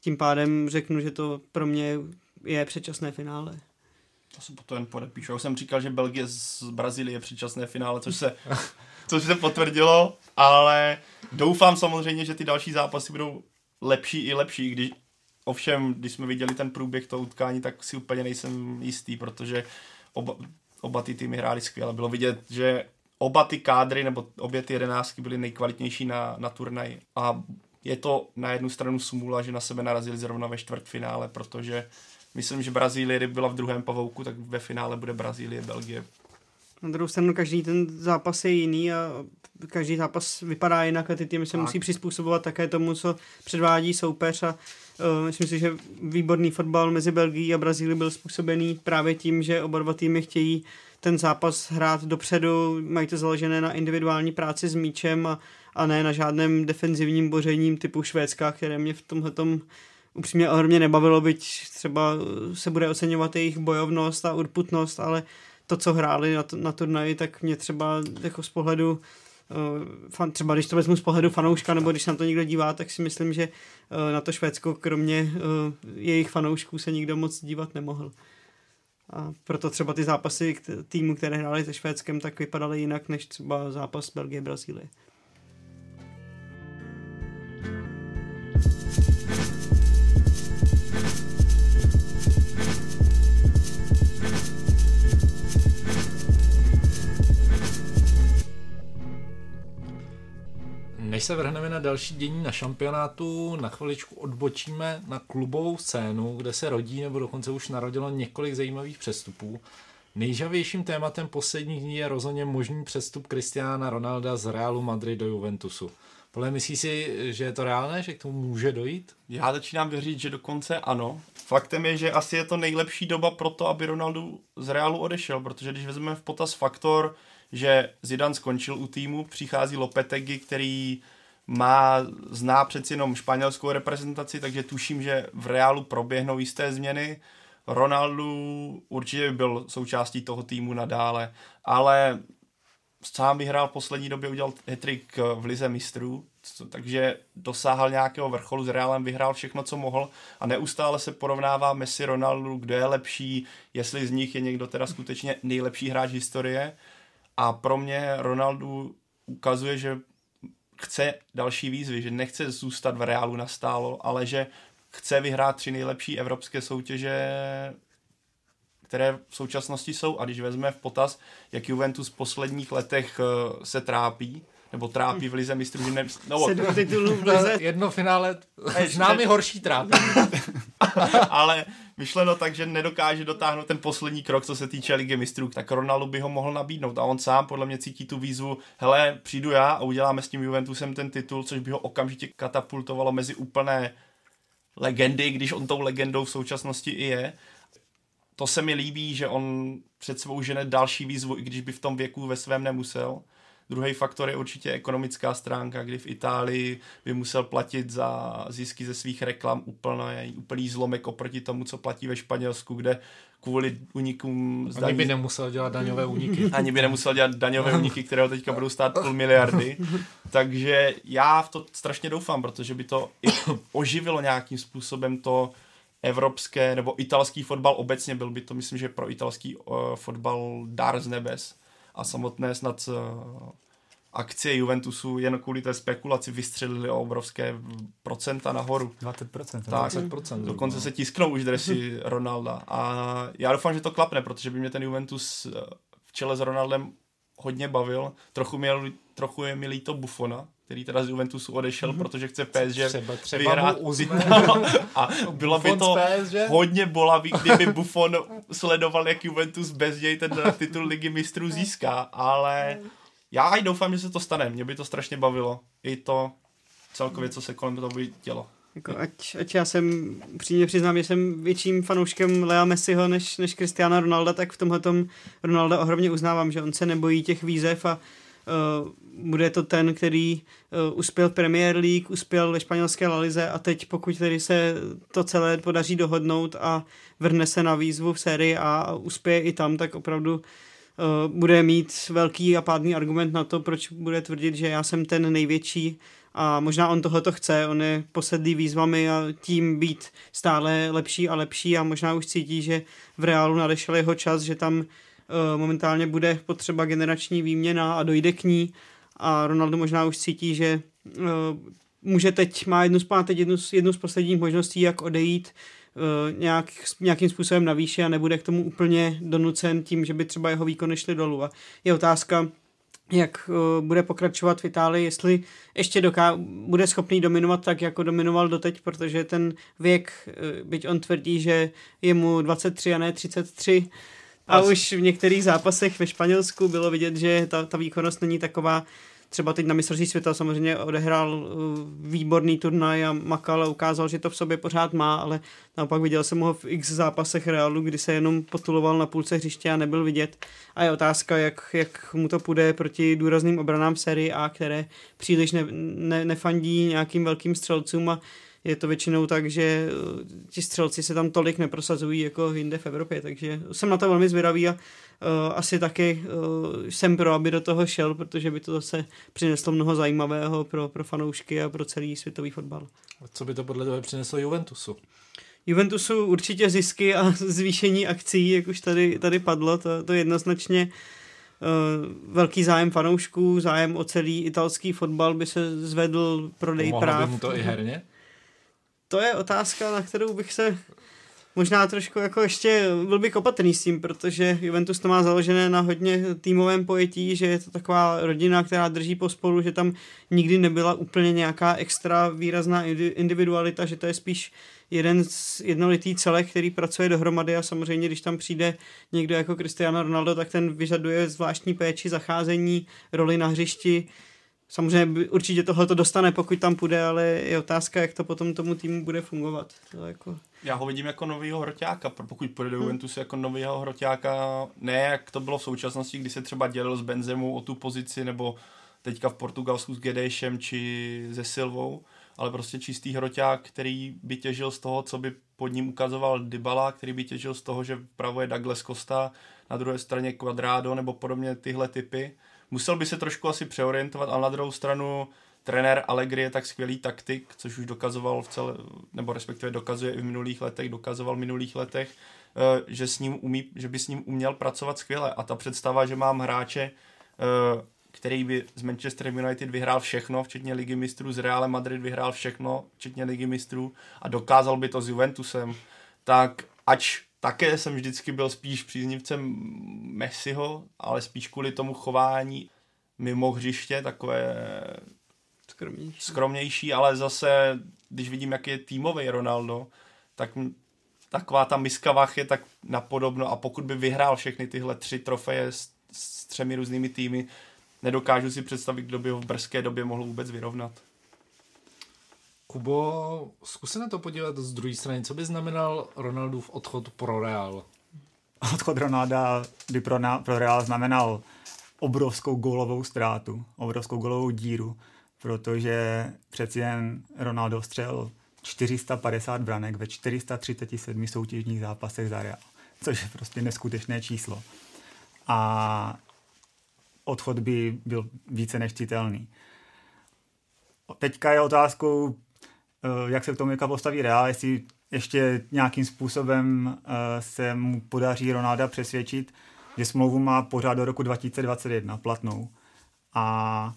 tím pádem řeknu, že to pro mě je předčasné finále. To se potom jen podepíšu. Já jsem říkal, že Belgie z Brazílie předčasné finále, což se, [LAUGHS] což se potvrdilo, ale doufám samozřejmě, že ty další zápasy budou lepší i lepší, když ovšem, když jsme viděli ten průběh toho utkání, tak si úplně nejsem jistý, protože oba, oba ty týmy hrály skvěle. Bylo vidět, že oba ty kádry nebo obě ty jedenáctky byly nejkvalitnější na, na turnaji. A je to na jednu stranu smůla, že na sebe narazili zrovna ve čtvrtfinále, protože myslím, že Brazílie, kdyby byla v druhém pavouku, tak ve finále bude Brazílie, Belgie. Na druhou stranu každý ten zápas je jiný a každý zápas vypadá jinak a ty týmy se tak. musí přizpůsobovat také tomu, co předvádí soupeř a uh, myslím si, že výborný fotbal mezi Belgií a Brazílií byl způsobený právě tím, že oba dva týmy chtějí ten zápas hrát dopředu, mají to založené na individuální práci s míčem a, a ne na žádném defenzivním bořením typu Švédska, které mě v tomhle upřímně ohromně nebavilo, byť třeba se bude oceňovat jejich bojovnost a urputnost, ale to, co hráli na, na turnaji, tak mě třeba jako z pohledu uh, fan, třeba když to vezmu z pohledu fanouška, nebo když se na to někdo dívá, tak si myslím, že uh, na to Švédsko, kromě jejich fanoušků, se nikdo moc dívat nemohl. A proto třeba ty zápasy týmu, které hráli se Švédskem, tak vypadaly jinak než třeba zápas Belgie-Brazílie. Než se vrhneme na další dění na šampionátu, na chviličku odbočíme na klubovou scénu, kde se rodí nebo dokonce už narodilo několik zajímavých přestupů. Nejžavějším tématem posledních dní je rozhodně možný přestup Cristiana Ronalda z Realu Madrid do Juventusu. Podle myslíš si, že je to reálné, že k tomu může dojít? Já začínám věřit, že dokonce ano. Faktem je, že asi je to nejlepší doba pro to, aby Ronaldo z Realu odešel, protože když vezmeme v potaz faktor, že Zidane skončil u týmu, přichází Lopetegi, který má, zná přeci jenom španělskou reprezentaci, takže tuším, že v Reálu proběhnou jisté změny. Ronaldo určitě by byl součástí toho týmu nadále, ale sám vyhrál v poslední době, udělal hetrik v Lize mistrů, takže dosáhl nějakého vrcholu, s Realem vyhrál všechno, co mohl a neustále se porovnává Messi, Ronaldo, kdo je lepší, jestli z nich je někdo teda skutečně nejlepší hráč historie a pro mě Ronaldo ukazuje, že chce další výzvy, že nechce zůstat v Reálu nastálo, ale že chce vyhrát tři nejlepší evropské soutěže, které v současnosti jsou. A když vezmeme v potaz, jak Juventus v posledních letech eh, se trápí, nebo trápí v lize mistrů, že ne... No, Sedm titulů v lize. [LAUGHS] Jedno finále, známy horší trápí. [LAUGHS] ale myšleno tak, že nedokáže dotáhnout ten poslední krok, co se týče ligy mistrů, tak Ronaldo by ho mohl nabídnout a on sám podle mě cítí tu výzvu, hele, přijdu já a uděláme s tím Juventusem ten titul, což by ho okamžitě katapultovalo mezi úplné legendy, když on tou legendou v současnosti i je. To se mi líbí, že on před svou žene další výzvu, i když by v tom věku ve svém nemusel. Druhý faktor je určitě ekonomická stránka, kdy v Itálii by musel platit za zisky ze svých reklam úplný, úplný zlomek oproti tomu, co platí ve Španělsku, kde kvůli unikům zdaní... [LAUGHS] Ani by nemusel dělat daňové uniky. Ani by nemusel dělat daňové uniky, které teďka budou stát půl miliardy. [LAUGHS] Takže já v to strašně doufám, protože by to i oživilo nějakým způsobem to evropské nebo italský fotbal obecně. Byl by to, myslím, že pro italský uh, fotbal dar z nebes a samotné snad uh, akcie Juventusu jen kvůli té spekulaci vystřelili o obrovské procenta nahoru. 20%. Tak, 20%. Dokonce se tisknou už dresy Ronalda. A já doufám, že to klapne, protože by mě ten Juventus eh, v čele s Ronaldem hodně bavil. Trochu, měl, trochu je mi líto Buffona, který teda z Juventusu odešel, mm-hmm. protože chce PSG třeba, třeba vyhrát. [LAUGHS] No, a bylo by to PSG? hodně bolavý, kdyby [LAUGHS] Buffon sledoval, jak Juventus bez něj ten titul ligy mistrů získá, ale já i doufám, že se to stane. Mě by to strašně bavilo. I to celkově, co se kolem toho by dělo. Jako ať, ať já jsem, přímě přiznám, že jsem větším fanouškem Lea Messiho než, než Cristiana Ronalda, tak v tomhle Ronalda ohromně uznávám, že on se nebojí těch výzev a uh, bude to ten, který uh, uspěl v Premier League, uspěl ve španělské Lalize a teď pokud tedy se to celé podaří dohodnout a vrhne se na výzvu v sérii A uspěje i tam, tak opravdu Eh, bude mít velký a pádný argument na to, proč bude tvrdit, že já jsem ten největší a možná on tohle to chce, on je posedlý výzvami a tím být stále lepší a lepší a možná už cítí, že v reálu nadešel jeho čas, že tam uh, momentálně bude potřeba generační výměna a dojde k ní a Ronaldo možná už cítí, že uh, může teď, má jednu, má teď jednu, jednu z posledních možností, jak odejít Eh, nějak, nějakým způsobem navýše a nebude k tomu úplně donucen tím, že by třeba jeho výkony šly dolů. A je otázka, jak uh, bude pokračovat v Itálii, jestli ještě doká- bude schopný dominovat tak, jako dominoval doteď, protože ten věk, uh, byť on tvrdí, že je mu 23 a ne 33, a už v některých zápasech ve Španělsku bylo vidět, že ta, ta výkonnost není taková, třeba teď na mistrovství světa samozřejmě odehrál uh, výborný turnaj a makal a ukázal, že to v sobě pořád má, ale naopak viděl jsem ho v x zápasech Realu, kdy se jenom potuloval na půlce hřiště a nebyl vidět. A je otázka, jak, jak mu to půjde proti důrazným obranám série A, které příliš ne, ne, nefandí nějakým velkým střelcům a je to většinou tak, že uh, ti střelci se tam tolik neprosazují jako jinde v Evropě, takže jsem na to velmi zvědavý a uh, asi taky uh, jsem pro, aby do toho šel, protože by to zase přineslo mnoho zajímavého pro, pro fanoušky a pro celý světový fotbal. A co by to podle toho přineslo Juventusu? Juventusu určitě zisky a [LAUGHS] zvýšení akcí, jak už tady, tady padlo, to, to jednoznačně uh, velký zájem fanoušků, zájem o celý italský fotbal by se zvedl prodej Pomohlo práv. by mu to i herně? To je otázka, na kterou bych se možná trošku jako ještě byl bych opatrný s tím, protože Juventus to má založené na hodně týmovém pojetí, že je to taková rodina, která drží pospolu, že tam nikdy nebyla úplně nějaká extra výrazná indi- individualita, že to je spíš jeden z jednolitý celek, který pracuje dohromady a samozřejmě, když tam přijde někdo jako Cristiano Ronaldo, tak ten vyžaduje zvláštní péči, zacházení, roli na hřišti, Samozřejmě by- určitě tohle to dostane, pokud tam půjde, ale je otázka, jak to potom tomu týmu bude fungovat. To jako... Já ho vidím jako novýho hroťáka, pokud půjde do Juventusu jako novýho hroťáka, ne jak to bylo v současnosti, kdy se třeba dělil s Benzemu o tu pozici, nebo teďka v Portugalsku s Gedešem či se Silvou, ale prostě čistý hroťák, který by těžil z toho, co by pod ním ukazoval Dybala, který by těžil z toho, že vpravo je Douglas Costa, na druhé straně Quadrado nebo podobně tyhle typy. Musel by se trošku asi přeorientovat, ale na druhou stranu trenér Allegri je tak skvělý taktik, což už dokazoval v celé, nebo respektive dokazuje i v minulých letech, dokazoval v minulých letech, eh, že, s ním umí, že by s ním uměl pracovat skvěle. A ta představa, že mám hráče, eh, který by z Manchester United vyhrál všechno, včetně ligy mistrů, z Real Madrid vyhrál všechno, včetně ligy mistrů a dokázal by to s Juventusem, tak ač také jsem vždycky byl spíš příznivcem Messiho, ale spíš kvůli tomu chování mimo hřiště, takové Skromnější. skromnější, ale zase, když vidím, jak je týmový Ronaldo, tak taková ta miska vach je tak napodobno a pokud by vyhrál všechny tyhle tři trofeje s, s třemi různými týmy, nedokážu si představit, kdo by ho v brzké době mohl vůbec vyrovnat. Kubo, zkus na to podívat z druhé strany. Co by znamenal Ronaldův odchod pro Real? Odchod Ronalda by pro, na, pro Real znamenal obrovskou gólovou ztrátu, obrovskou gólovou díru, protože přeci jen Ronaldo střel 450 branek ve 437 soutěžních zápasech za Real, což je prostě neskutečné číslo. A odchod by byl více než citelný. Teďka je otázkou, jak se k tomu Jaka postaví Real, jestli ještě nějakým způsobem eh, se mu podaří Ronalda přesvědčit, že smlouvu má pořád do roku 2021 platnou. A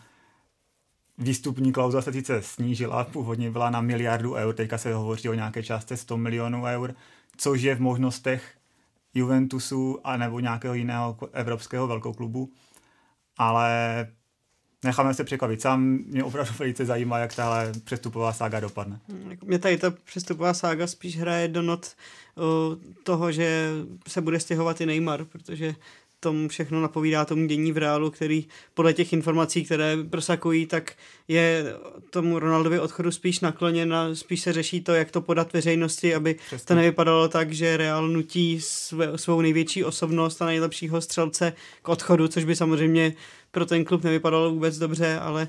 výstupní klauza se sice snížila, původně byla na miliardu eur, teďka se hovoří o nějaké částce 100 milionů eur, což je v možnostech Juventusu a nebo nějakého jiného evropského velkoklubu. Ale necháme se překvapit. Sám mě opravdu velice zajímá, jak tahle přestupová sága dopadne. Jako Mě tady ta přestupová sága spíš hraje do not uh, toho, že se bude stěhovat i Neymar, protože tomu všechno napovídá tomu dění v reálu, který podle těch informací, které prosakují, tak je tomu Ronaldovi odchodu spíš nakloněn a spíš se řeší to, jak to podat veřejnosti, aby Přesně. to nevypadalo tak, že Real nutí své, svou největší osobnost a nejlepšího střelce k odchodu, což by samozřejmě pro ten klub nevypadalo vůbec dobře, ale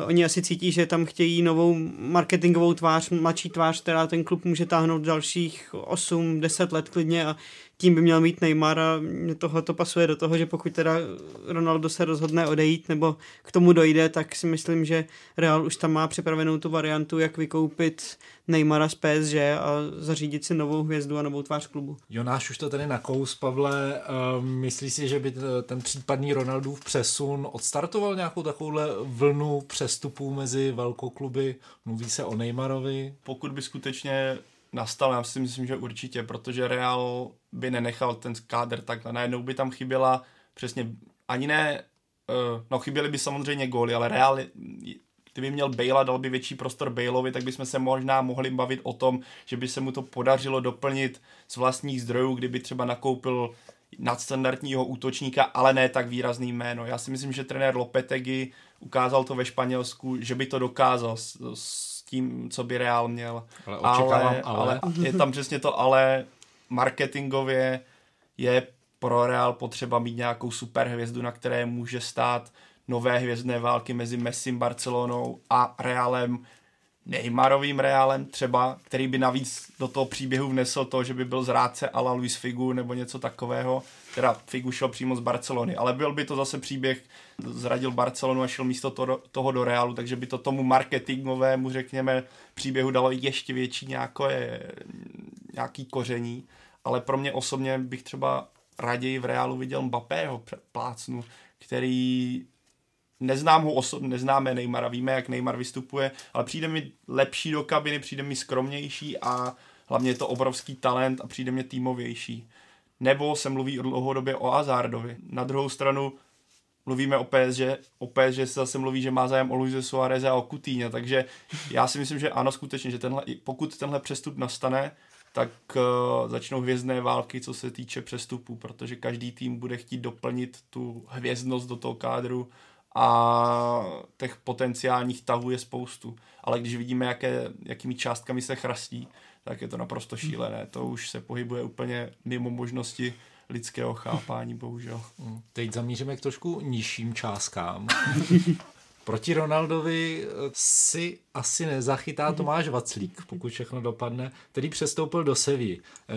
Uh, oni asi cítí, že tam chtějí novou marketingovou tvář, mladší tvář, která ten klub může táhnout dalších 8-10 let klidně a tím by měl mít Neymar a mě tohle to pasuje do toho, že pokud teda Ronaldo se rozhodne odejít nebo k tomu dojde, tak si myslím, že Real už tam má připravenou tu variantu, jak vykoupit Neymara z PSG a zařídit si novou hvězdu a novou tvář klubu. Jonáš už to tady nakous, Pavle. Uh, myslíš si, že by ten případný Ronaldův přesun odstartoval nějakou takovouhle vlnu přestupů mezi velkokluby? Mluví se o Neymarovi. Pokud by skutečně nastal, já si myslím, že určitě, protože Real by nenechal ten kádr takhle. Najednou by tam chyběla přesně ani ne, uh, no chyběly by samozřejmě góly, ale Real kdyby měl Bale dal by větší prostor Baleovi, tak bychom se možná mohli bavit o tom, že by se mu to podařilo doplnit z vlastních zdrojů, kdyby třeba nakoupil nadstandardního útočníka, ale ne tak výrazný jméno. Já si myslím, že trenér Lopetegi ukázal to ve Španělsku, že by to dokázal s, s tím, co by Real měl. Ale, ale, ale. ale je tam přesně to ale marketingově je pro Real potřeba mít nějakou superhvězdu, na které může stát nové hvězdné války mezi Messim, Barcelonou a Realem, Neymarovým Realem třeba, který by navíc do toho příběhu vnesl to, že by byl zrádce ala Luis Figu nebo něco takového. Teda Figu šel přímo z Barcelony, ale byl by to zase příběh, zradil Barcelonu a šel místo to, toho do Realu, takže by to tomu marketingovému, řekněme, příběhu dalo ještě větší nějaké, nějaký koření. Ale pro mě osobně bych třeba raději v Reálu viděl Mbappého plácnu, který neznám ho osobně, neznáme Neymara, víme, jak Neymar vystupuje, ale přijde mi lepší do kabiny, přijde mi skromnější a hlavně je to obrovský talent a přijde mi týmovější. Nebo se mluví dlouhodobě o Azardovi. Na druhou stranu mluvíme o PSG, o PSG se zase mluví, že má zájem o Luise Suarez a o Coutinho, takže já si myslím, že ano, skutečně, že tenhle, pokud tenhle přestup nastane, tak uh, začnou hvězdné války, co se týče přestupů, protože každý tým bude chtít doplnit tu hvězdnost do toho kádru a těch potenciálních tahů je spoustu. Ale když vidíme, jaké, jakými částkami se chrastí, tak je to naprosto šílené. To už se pohybuje úplně mimo možnosti lidského chápání, bohužel. Teď zamíříme k trošku nižším částkám. [LAUGHS] Proti Ronaldovi eh, si asi nezachytá Tomáš Vaclík, pokud všechno dopadne, který přestoupil do Seví. Eh,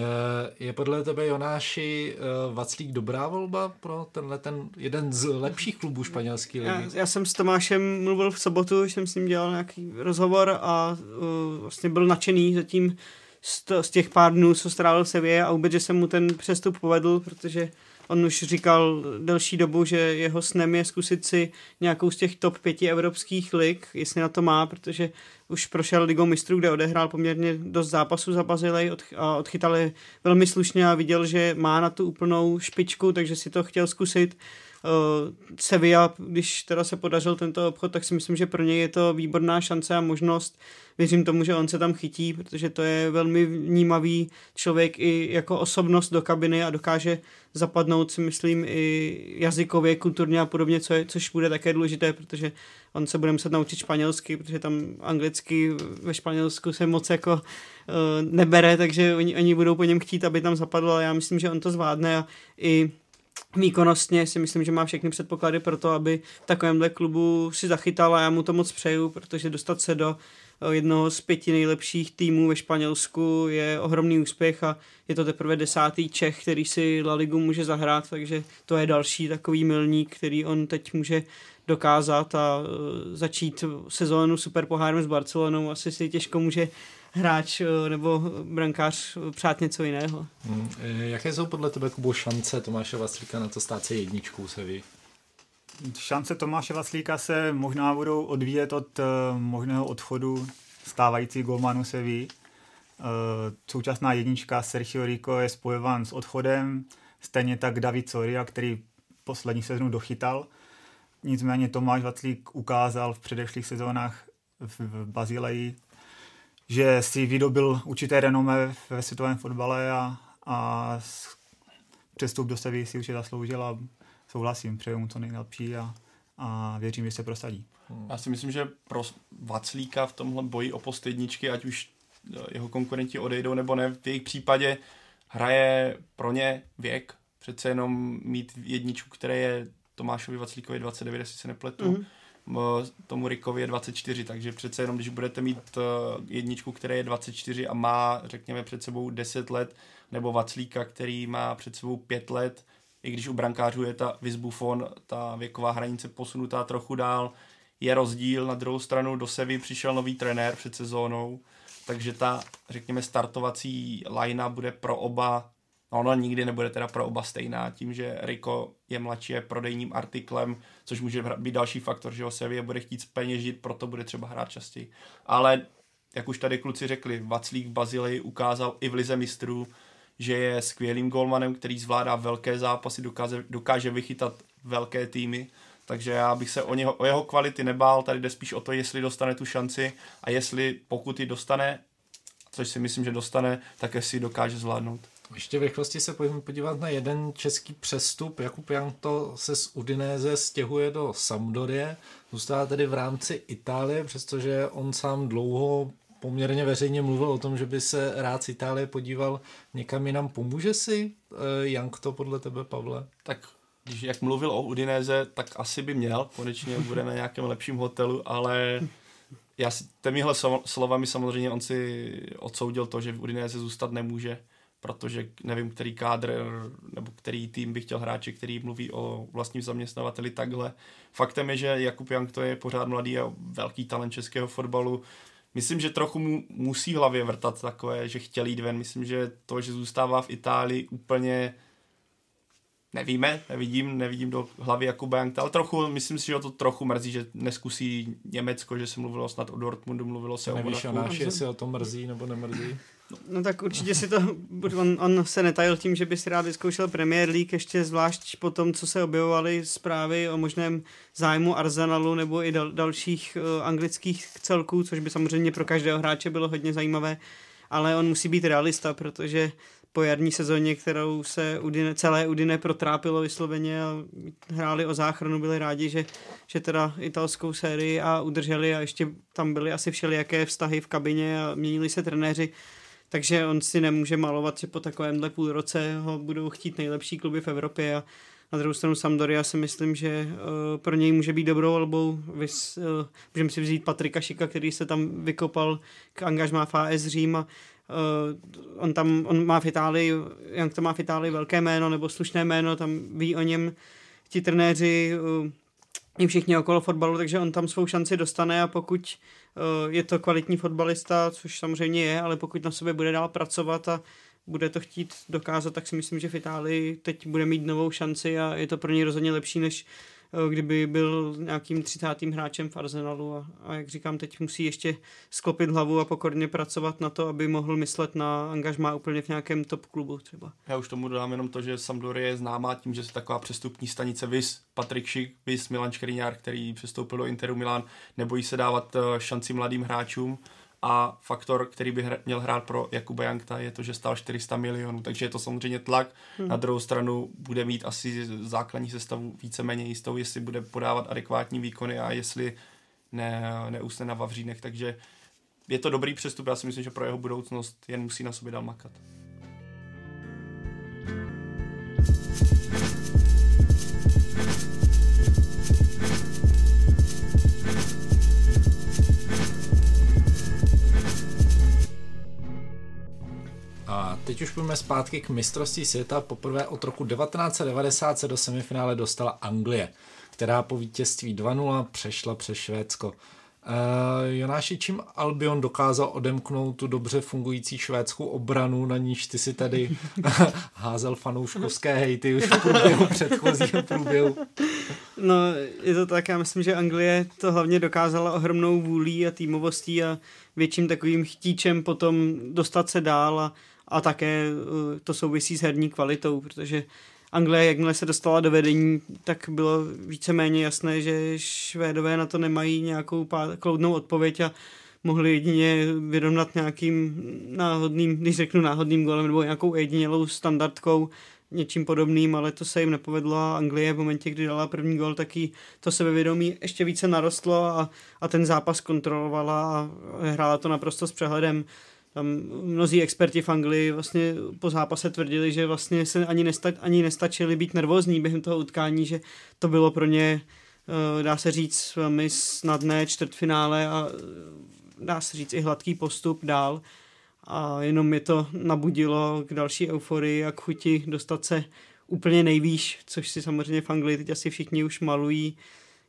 je podle tebe, Jonáši, eh, Vaclík dobrá volba pro tenhle ten jeden z lepších klubů španělské ligy? Já, já jsem s Tomášem mluvil v sobotu, jsem s ním dělal nějaký rozhovor a uh, vlastně byl nadšený zatím z, to, z těch pár dnů, co strávil v Sevě a vůbec, že se mu ten přestup povedl, protože On už říkal delší dobu, že jeho snem je zkusit si nějakou z těch top pěti evropských lig, jestli na to má, protože už prošel ligou mistrů, kde odehrál poměrně dost zápasů za Bazilej a odchytal je velmi slušně a viděl, že má na tu úplnou špičku, takže si to chtěl zkusit. Uh, Sevilla, když teda se podařil tento obchod, tak si myslím, že pro něj je to výborná šance a možnost. Věřím tomu, že on se tam chytí, protože to je velmi vnímavý člověk i jako osobnost do kabiny a dokáže zapadnout, si myslím, i jazykově, kulturně a podobně, co je, což bude také důležité, protože on se bude muset naučit španělsky, protože tam anglicky ve Španělsku se moc jako uh, nebere, takže oni, oni budou po něm chtít, aby tam zapadl, ale já myslím, že on to zvládne a i výkonnostně si myslím, že má všechny předpoklady pro to, aby v takovémhle klubu si zachytal a já mu to moc přeju, protože dostat se do eh, jednoho z pěti nejlepších týmů ve Španělsku je ohromný úspěch a je to teprve desátý Čech, který si La Ligu může zahrát, takže to je další takový milník, který on teď může dokázat a eh, začít sezónu super pohárem s Barcelonou. Asi si těžko může hráč eh, nebo brankář přát něco jiného. Hmm. Jaké jsou podle tebe, Kubo, šance Tomáše Vaslíka na to stát se jedničkou se ví? Šance Tomáše Vaslíka se možná budou odvíjet od možného odchodu stávající golmanu se ví. Současná jednička Sergio Rico je spojován s odchodem, stejně tak David Soria, který poslední sezónu dochytal. Nicméně Tomáš Vaclík ukázal v předešlých sezónách v, v Bazileji, že si vydobil určité renome ve světovém fotbale a, a přestup do Sevy si určitě zasloužil a souhlasím, přeju mu to nejlepší a, a věřím, že se prosadí. Já si myslím, že pro Vaclíka v tomhle boji o post jedničky, ať už eh, jeho konkurenti odejdou nebo ne, v jejich případě hraje pro ně věk. Přece jenom mít jedničku, které je Tomášovi Vaclíkovi 29, jestli se nepletu, mm-hmm tomu Rickovi je 24, takže přece jenom, když budete mít eh, jedničku, která je 24 a má, řekněme, před sebou 10 let, nebo Vaclíka, který má před sebou 5 let, i když u brankářů je ta Vizbufon, ta věková hranice posunutá trochu dál, je rozdíl. Na druhou stranu do Sevy přišel nový trenér před sezónou, takže ta, řekněme, startovací linea bude pro oba No ona nikdy nebude teda pro oba stejná, tím, že Rico je mladší, je prodejním artiklem, což může být další faktor, že ho Sevilla bude chtít zpeněžit, proto bude třeba hrát častěji. Ale, jak už tady kluci řekli, Vaclík v Bazilii ukázal i v Lize mistrů, že je skvělým golmanem, který zvládá velké zápasy, dokáže, dokáže vychytat velké týmy, takže já bych se o, něho, o jeho kvality nebál, tady jde spíš o to, jestli dostane tu šanci a jestli pokud ji dostane, což si myslím, že dostane, tak jestli dokáže zvládnout. Ještě v rychlosti se pojďme podívat na jeden český přestup. Jakub Janto se z Udinéze stěhuje do Sampdorie, zůstává tedy v rámci Itálie, přestože on sám dlouho poměrně veřejně mluvil o tom, že by se rád z Itálie podíval někam jinam. Pomůže si uh, Jank to podle tebe, Pavle? Tak když jak mluvil o Udinéze, tak asi by měl, konečně bude na nějakém lepším hotelu, ale já si těmihle slovami samozřejmě on si odsoudil to, že v Udinéze zůstat nemůže, protože nevím, který kádr nebo který tým by chtěl hráče, který mluví o vlastním zaměstnavateli takhle. Faktem je, že Jakub Jank to je pořád mladý a velký talent českého fotbalu. Myslím, že trochu mu musí hlavě vrtat takové, že chtěl jít ven. Myslím, že to, že zůstává v Itálii úplně nevíme, nevidím, nevidím do hlavy Jakuba Jankta, ale trochu, myslím si, že to trochu mrzí, že neskusí Německo, že se mluvilo snad o Dortmundu, mluvilo se Nevíš, o Monaku. jestli o to mrzí nebo nemrzí? No, tak určitě si to, on, on se netajil tím, že by si rád vyzkoušel Premier League, ještě zvlášť po tom, co se objevovaly zprávy o možném zájmu Arsenalu nebo i dal, dalších uh, anglických celků, což by samozřejmě pro každého hráče bylo hodně zajímavé, ale on musí být realista, protože po jarní sezóně, kterou se Udine, celé Udine protrápilo vysloveně a hráli o záchranu, byli rádi, že, že teda italskou sérii a udrželi a ještě tam byly asi všelijaké vztahy v kabině a měnili se trenéři, takže on si nemůže malovat, že po takovémhle půl roce ho budou chtít nejlepší kluby v Evropě a na druhou stranu Sampdoria si myslím, že uh, pro něj může být dobrou volbou. Vys, uh, můžeme si vzít Patrika Šika, který se tam vykopal k angažmá v AS Řím a uh, on tam, on má v Itálii, jak to má v Itálii velké jméno nebo slušné jméno, tam ví o něm ti trenéři uh, i všichni okolo fotbalu, takže on tam svou šanci dostane a pokud uh, je to kvalitní fotbalista, což samozřejmě je, ale pokud na sobě bude dál pracovat a bude to chtít dokázat, tak si myslím, že v Itálii teď bude mít novou šanci a je to pro něj rozhodně lepší, než Eh, kdyby byl nějakým 30. hráčem v Arsenalu a, a jak říkám, teď musí ještě sklopit hlavu a pokorně pracovat na to, aby mohl myslet na angažmá úplně v nějakém top klubu třeba. Já už tomu dodám jenom to, že Sampdoria je známá tím, že je taková přestupní stanice Vis, Patrik Šik, Vis, Milan Škriňár, který přestoupil do Interu Milan, nebojí se dávat eh, šanci mladým hráčům a faktor, který by měl hrát pro Jakuba Jankta, je to, že stál 400 milionů, takže je to samozřejmě tlak. Hmm. Na druhou stranu bude mít asi základní sestavu víceméně jistou, jestli bude podávat adekvátní výkony a jestli ne, neusne na Vavřínech, takže je to dobrý přestup, já si myslím, že pro jeho budoucnost jen musí na sobě dál makat. Teď už půjdeme zpátky k mistrovství světa. Poprvé od roku 1990 se do semifinále dostala Anglie, která po vítězství 2-0 přešla přes Švédsko. Uh, Jonáši, čím Albion dokázal odemknout tu dobře fungující švédskou obranu, na níž ty si tady [LAUGHS] házel fanouškovské hejty už v průběhu předchozího průběhu? No, je to tak, já myslím, že Anglie to hlavně dokázala ohromnou vůlí a týmovostí a větším takovým chtíčem potom dostat se dál a a také eh, to souvisí s herní kvalitou, protože Anglie, jakmile se dostala do vedení, tak bylo víceméně jasné, že Švédové na to nemají nějakou kloudnou odpověď a mohli jedině vyrovnat nějakým náhodným, když řeknu náhodným golem, nebo nějakou jedinělou standardkou, něčím podobným, ale to se jim nepovedlo a Anglie v momentě, kdy dala první gol, tak jí to sebevědomí ještě více narostlo a, a ten zápas kontrolovala a hrála to naprosto s přehledem tam mnozí experti v Anglii vlastně po zápase tvrdili, že vlastně se ani, nesta, ani nestačili být nervózní během toho utkání, že to bylo pro ně, eh, dá se říct, velmi snadné čtvrtfinále a eh, dá se říct i hladký postup dál a jenom je to nabudilo k další euforii a k chuti dostat se úplně nejvýš, což si samozřejmě v Anglii teď asi všichni už malují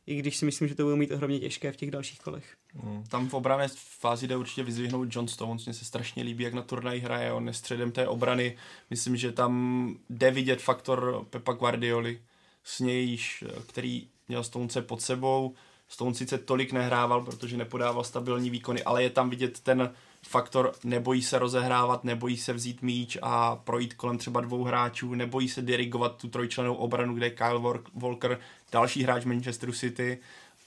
i když si myslím, že to budou mít ohromně těžké v těch dalších kolech. Hmm. Tam v obrané fázi jde určitě vyzvihnout John Stones, mně se strašně líbí, jak na turnaj hraje, on je středem té obrany, myslím, že tam jde vidět faktor Pepa Guardioli, s nějž, který měl Stonce pod sebou, Stone sice tolik nehrával, protože nepodával stabilní výkony, ale je tam vidět ten faktor nebojí se rozehrávat, nebojí se vzít míč a projít kolem třeba dvou hráčů, nebojí se dirigovat tu trojčlenou obranu, kde je Kyle Walker, další hráč Manchesteru City,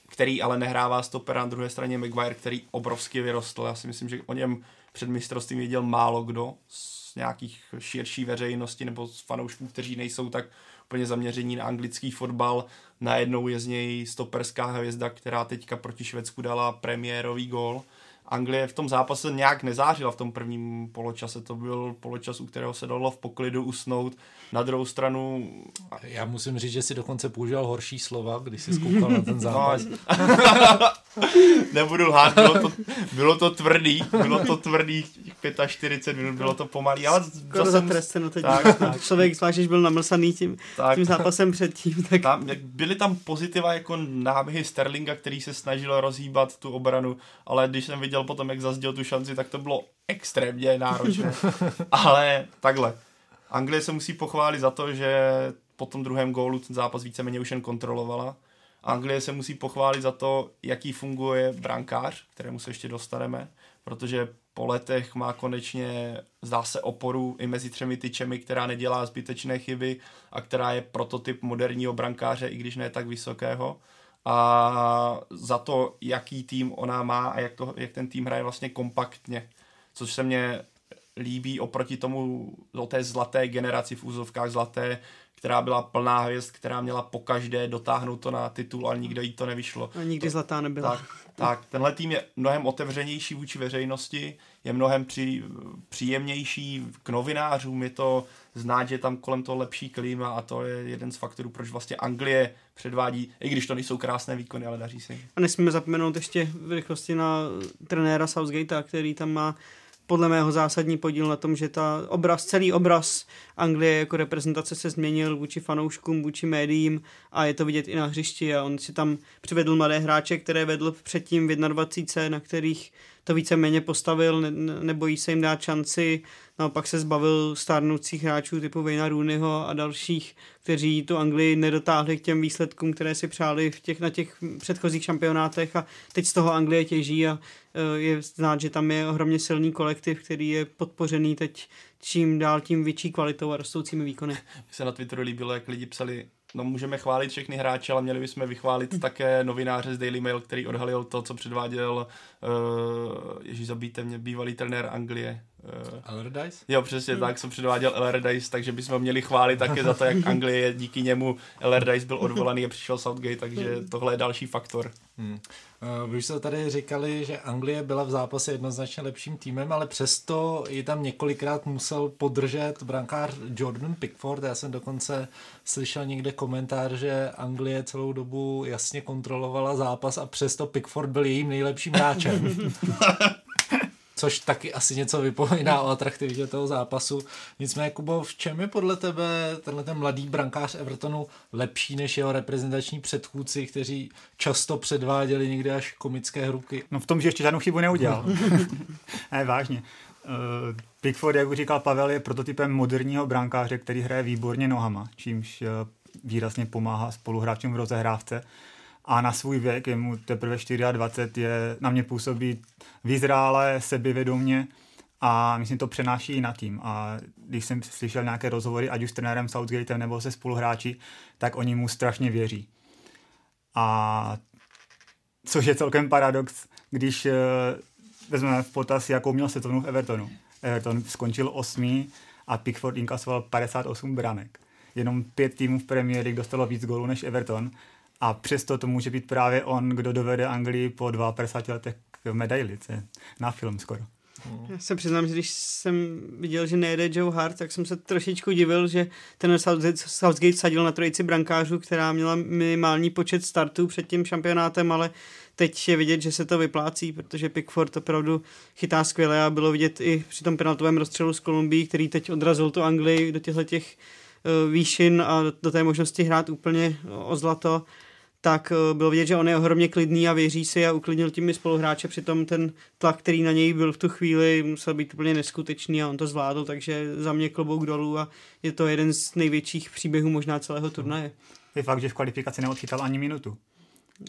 který ale nehrává stopera na druhé straně Maguire, který obrovsky vyrostl. Já si myslím, že o něm před mistrovstvím věděl málo kdo z nějakých širší veřejnosti nebo z fanoušků, kteří nejsou tak úplně zaměření na anglický fotbal. Najednou je z něj stoperská hvězda, která teďka proti Švédsku dala premiérový gól. Anglie v tom zápase nějak nezářila v tom prvním poločase. To byl poločas, u kterého se dalo v poklidu usnout. Na druhou stranu... Já musím říct, že si dokonce používal horší slova, když si zkoukal na ten [LAUGHS] zápas. No, nebudu lhát, bylo to, bylo to tvrdý, bylo to tvrdý 45 minut, bylo to pomalý, ale Skoro zase... zatresteno teď. Tak, [LAUGHS] tak. Člověk zvlášť, když byl namlsaný tím, tak. tím zápasem předtím. Tak... Tam, byly tam pozitiva jako náběhy Sterlinga, který se snažil rozhýbat tu obranu, ale když jsem viděl potom, jak zazděl tu šanci, tak to bylo extrémně náročné. [LAUGHS] ale takhle. Anglie se musí pochválit za to, že po tom druhém gólu ten zápas víceméně už jen kontrolovala Anglie se musí pochválit za to, jaký funguje brankář, kterému se ještě dostaneme, protože po letech má konečně, zdá se, oporu i mezi třemi tyčemi, která nedělá zbytečné chyby a která je prototyp moderního brankáře, i když ne tak vysokého. A za to, jaký tým ona má a jak, to, jak ten tým hraje vlastně kompaktně. Což se mně líbí oproti tomu, o té zlaté generaci v úzovkách zlaté, která byla plná hvězd, která měla po každé dotáhnout to na titul, ale nikdo jí to nevyšlo. A nikdy to, zlatá nebyla. Tak, tak, tenhle tým je mnohem otevřenější vůči veřejnosti, je mnohem při, příjemnější k novinářům, je to znát, že tam kolem toho lepší klima a to je jeden z faktorů, proč vlastně Anglie předvádí, i když to nejsou krásné výkony, ale daří se A nesmíme zapomenout ještě v rychlosti na trenéra Southgatea, který tam má podle mého zásadní podíl na tom, že ta obraz, celý obraz Anglie jako reprezentace se změnil vůči fanouškům, vůči médiím a je to vidět i na hřišti a on si tam přivedl mladé hráče, které vedl předtím v 21, na kterých to víceméně postavil, ne, nebojí se jim dát šanci, naopak se zbavil stárnoucích hráčů typu Vejna Rooneyho a dalších, kteří tu Anglii nedotáhli k těm výsledkům, které si přáli v těch, na těch předchozích šampionátech a teď z toho Anglie těží a e, je znát, že tam je ohromně silný kolektiv, který je podpořený teď čím dál tím větší kvalitou a rostoucími výkony. Mně [LAUGHS] se na Twitteru líbilo, jak lidi psali, no můžeme chválit všechny hráče, ale měli bychom vychválit také novináře z Daily Mail, který odhalil to, co předváděl, uh, ježíš zabijte mě, bývalý trenér Anglie, Uh, Allardyce? Jo, přesně hmm. tak, jsem předváděl Allardyce, takže bychom měli chválit také za to, jak Anglie díky němu Allardyce byl odvolaný a přišel Southgate, takže tohle je další faktor. Hmm. Uh, vy jste tady říkali, že Anglie byla v zápase jednoznačně lepším týmem, ale přesto ji tam několikrát musel podržet brankář Jordan Pickford. Já jsem dokonce slyšel někde komentář, že Anglie celou dobu jasně kontrolovala zápas a přesto Pickford byl jejím nejlepším hráčem. [LAUGHS] což taky asi něco vypovídá o atraktivitě toho zápasu. Nicméně, Kubo, v čem je podle tebe tenhle ten mladý brankář Evertonu lepší než jeho reprezentační předchůdci, kteří často předváděli někdy až komické hruky? No v tom, že ještě žádnou chybu neudělal. [LAUGHS] ne, vážně. Uh, Pickford, jak už říkal Pavel, je prototypem moderního brankáře, který hraje výborně nohama, čímž uh, výrazně pomáhá spoluhráčům v rozehrávce a na svůj věk, je mu teprve 24, je, na mě působí vyzrále, sebevědomně a myslím, to přenáší i na tým. A když jsem slyšel nějaké rozhovory, ať už s trenérem Southgatem nebo se spoluhráči, tak oni mu strašně věří. A což je celkem paradox, když uh, vezmeme v potaz, jakou měl sezónu v Evertonu. Everton skončil osmý a Pickford inkasoval 58 branek. Jenom pět týmů v League dostalo víc gólů než Everton a přesto to může být právě on, kdo dovede Anglii po 52 letech k medaili. Na film skoro. Já se přiznám, že když jsem viděl, že nejede Joe Hart, tak jsem se trošičku divil, že ten Southgate sadil na trojici brankářů, která měla minimální počet startů před tím šampionátem, ale teď je vidět, že se to vyplácí, protože Pickford opravdu chytá skvěle a bylo vidět i při tom penaltovém rozstřelu z Kolumbii, který teď odrazil tu Anglii do těchto těch eh, výšin a do té možnosti hrát úplně o zlato tak eh, bylo vidět, že on je ohromně klidný a věří si a uklidnil tím spoluhráče, přitom ten tlak, který na něj byl v tu chvíli, musel být úplně neskutečný a on to zvládl, takže za mě klobouk dolů a je to jeden z největších příběhů možná celého turnaje. Je fakt, že v kvalifikaci neodchytal ani minutu.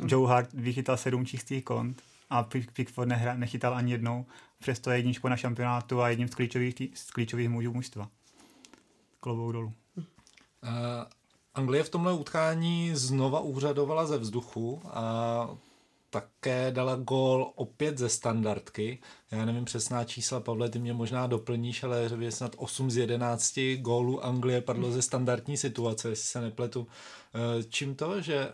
No. Joe Hart vychytal sedm čistých kont a Pickford nehra, nechytal ani jednou, přesto je jedničko na šampionátu a jedním z klíčových, tý, z klíčových mužů mužstva. Klobouk dolů. Uh, Anglie v tomhle utkání znova úřadovala ze vzduchu a také dala gól opět ze standardky. Já nevím přesná čísla, Pavle, ty mě možná doplníš, ale že snad 8 z 11 gólů Anglie padlo ze standardní situace, jestli se nepletu. Eh, čím to, že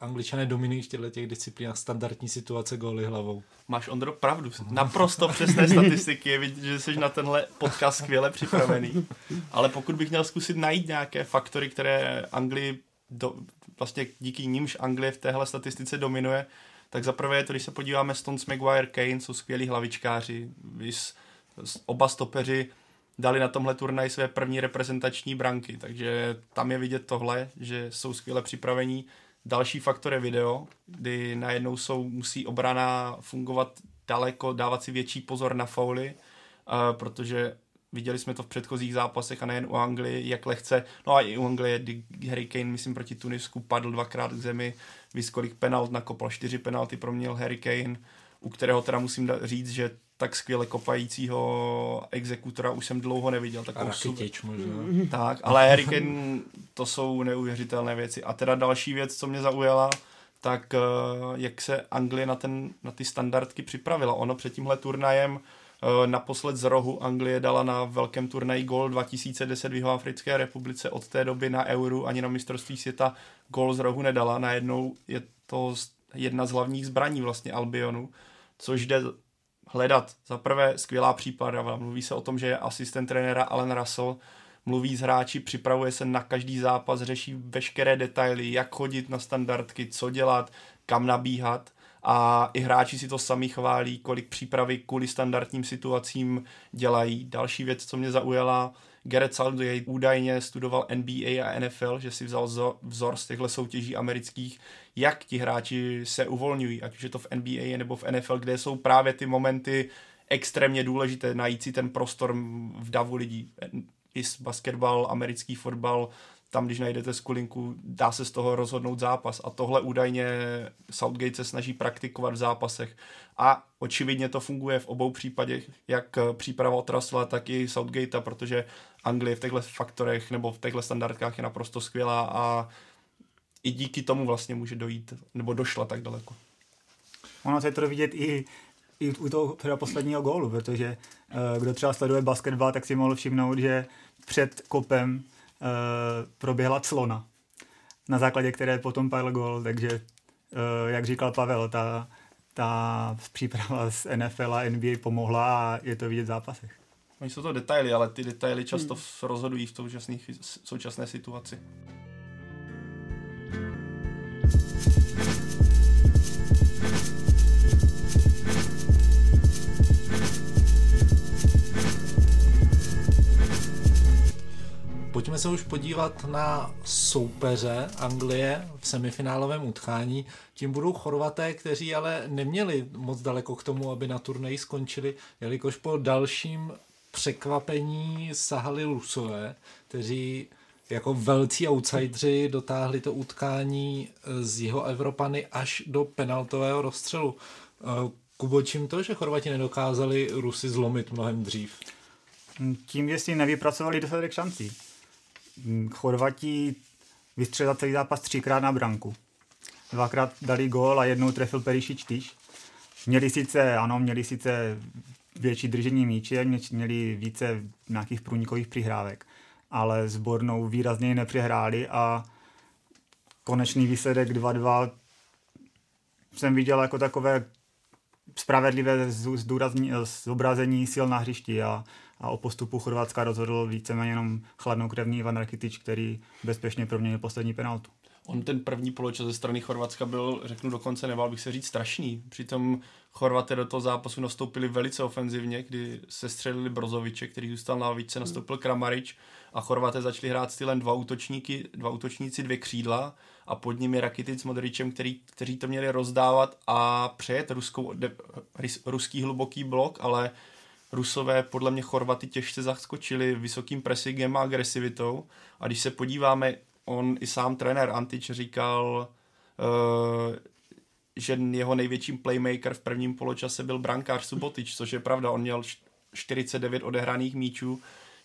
Angličané dominují v těchto těch disciplínách standardní situace góly hlavou. Máš, Ondro, pravdu. Naprosto přesné statistiky. Je vidět, že jsi na tenhle podcast skvěle připravený. Ale pokud bych měl zkusit najít nějaké faktory, které Anglii do, vlastně díky nímž Anglie v téhle statistice dominuje, tak zaprvé je to, když se podíváme, Stones, Maguire, Kane jsou skvělí hlavičkáři, oba stopeři dali na tomhle turnaj své první reprezentační branky, takže tam je vidět tohle, že jsou skvěle připravení. Další faktor je video, kdy najednou jsou, musí obrana fungovat daleko, dávat si větší pozor na fauly, uh, protože viděli jsme to v předchozích zápasech a nejen u Anglie, jak lehce, no a i u Anglie, kdy Harry Kane, myslím, proti Tunisku padl dvakrát k zemi, víc kolik penalt nakopal, čtyři penalty proměnil Harry Kane, u kterého teda musím říct, že tak skvěle kopajícího exekutora už jsem dlouho neviděl. Tak a Rakitic možná. Tak, ale Harry Kane, to jsou neuvěřitelné věci. A teda další věc, co mě zaujala, tak eh, jak se Anglie na, ten, na ty standardky připravila. Ono před tímhle turnajem Eh, naposled z rohu Anglie dala na velkém turnaji gol 2010 v Jihoafrické republice. Od té doby na Euru ani na mistrovství světa gol z rohu nedala. Najednou je to jedna z hlavních zbraní vlastně Albionu, což jde hledat. Za prvé skvělá příprava. Mluví se o tom, že je asistent trenéra Alan Russell, mluví s hráči, připravuje se na každý zápas, řeší veškeré detaily, jak chodit na standardky, co dělat, kam nabíhat a i hráči si to sami chválí, kolik přípravy kvůli standardním situacím dělají. Další věc, co mě zaujala, Gareth Southgate údajně studoval NBA a NFL, že si vzal vzor z těchto soutěží amerických, jak ti hráči se uvolňují, ať už je to v NBA nebo v NFL, kde jsou právě ty momenty extrémně důležité, najít si ten prostor v davu lidí. I basketbal, americký fotbal, tam, když najdete skulinku, dá se z toho rozhodnout zápas. A tohle údajně Southgate se snaží praktikovat v zápasech. A očividně to funguje v obou případech, jak příprava od Russella, tak i Southgate, protože Anglie v těchto faktorech nebo v těchto standardkách je naprosto skvělá a i díky tomu vlastně může dojít, nebo došla tak daleko. Ono se to vidět i, i u toho teda posledního gólu, protože uh, kdo třeba sleduje basketbal, tak si mohl všimnout, že před kopem Eh, proběhla clona, na základě které potom padl gol, takže eh, jak říkal Pavel, ta, ta příprava [LAUGHS] z NFL a NBA pomohla a je to vidět v zápasech. Oni jsou to detaily, ale ty detaily často hmm. rozhodují v současné situaci. Pojďme se už podívat na soupeře Anglie v semifinálovém utkání. Tím budou Chorvaté, kteří ale neměli moc daleko k tomu, aby na turnaji skončili, jelikož po dalším překvapení sahali Rusové, kteří jako velcí outsidři dotáhli to utkání z jeho Evropany až do penaltového rozstřelu. Kubo, čím to, že Chorvati nedokázali Rusy zlomit mnohem dřív? Tím, že si nevypracovali dostatek šancí. Chorvatí vystřelili celý zápas třikrát na branku. Dvakrát dali gól a jednou trefil Perišič Tyš. Měli sice, ano, měli sice větší držení míče, měli více nějakých průnikových přihrávek, ale sbornou výrazně nepřehráli a konečný výsledek 2-2 jsem viděl jako takové spravedlivé zobrazení sil na hřišti a a o postupu Chorvatska rozhodl víceméně jenom chladnokrevný Ivan Rakitič, který bezpečně proměnil poslední penaltu. On ten první poločas ze strany Chorvatska byl, řeknu dokonce, nebál bych se říct, strašný. Přitom Chorvaté do toho zápasu nastoupili velice ofenzivně, kdy se střelili Brozoviče, který zůstal na více, nastoupil Kramarič a Chorvaté začali hrát stylem dva útočníky, dva útočníci, dvě křídla a pod nimi Rakitic s Modričem, který, kteří to měli rozdávat a přejet ruskou, de, ruský hluboký blok, ale Rusové podle mě Chorvaty těžce zaskočili vysokým pressingem a agresivitou. A když se podíváme, on i sám trenér Antič říkal, uh, že jeho největším playmaker v prvním poločase byl brankář Subotič, což je pravda, on měl 49 odehraných míčů,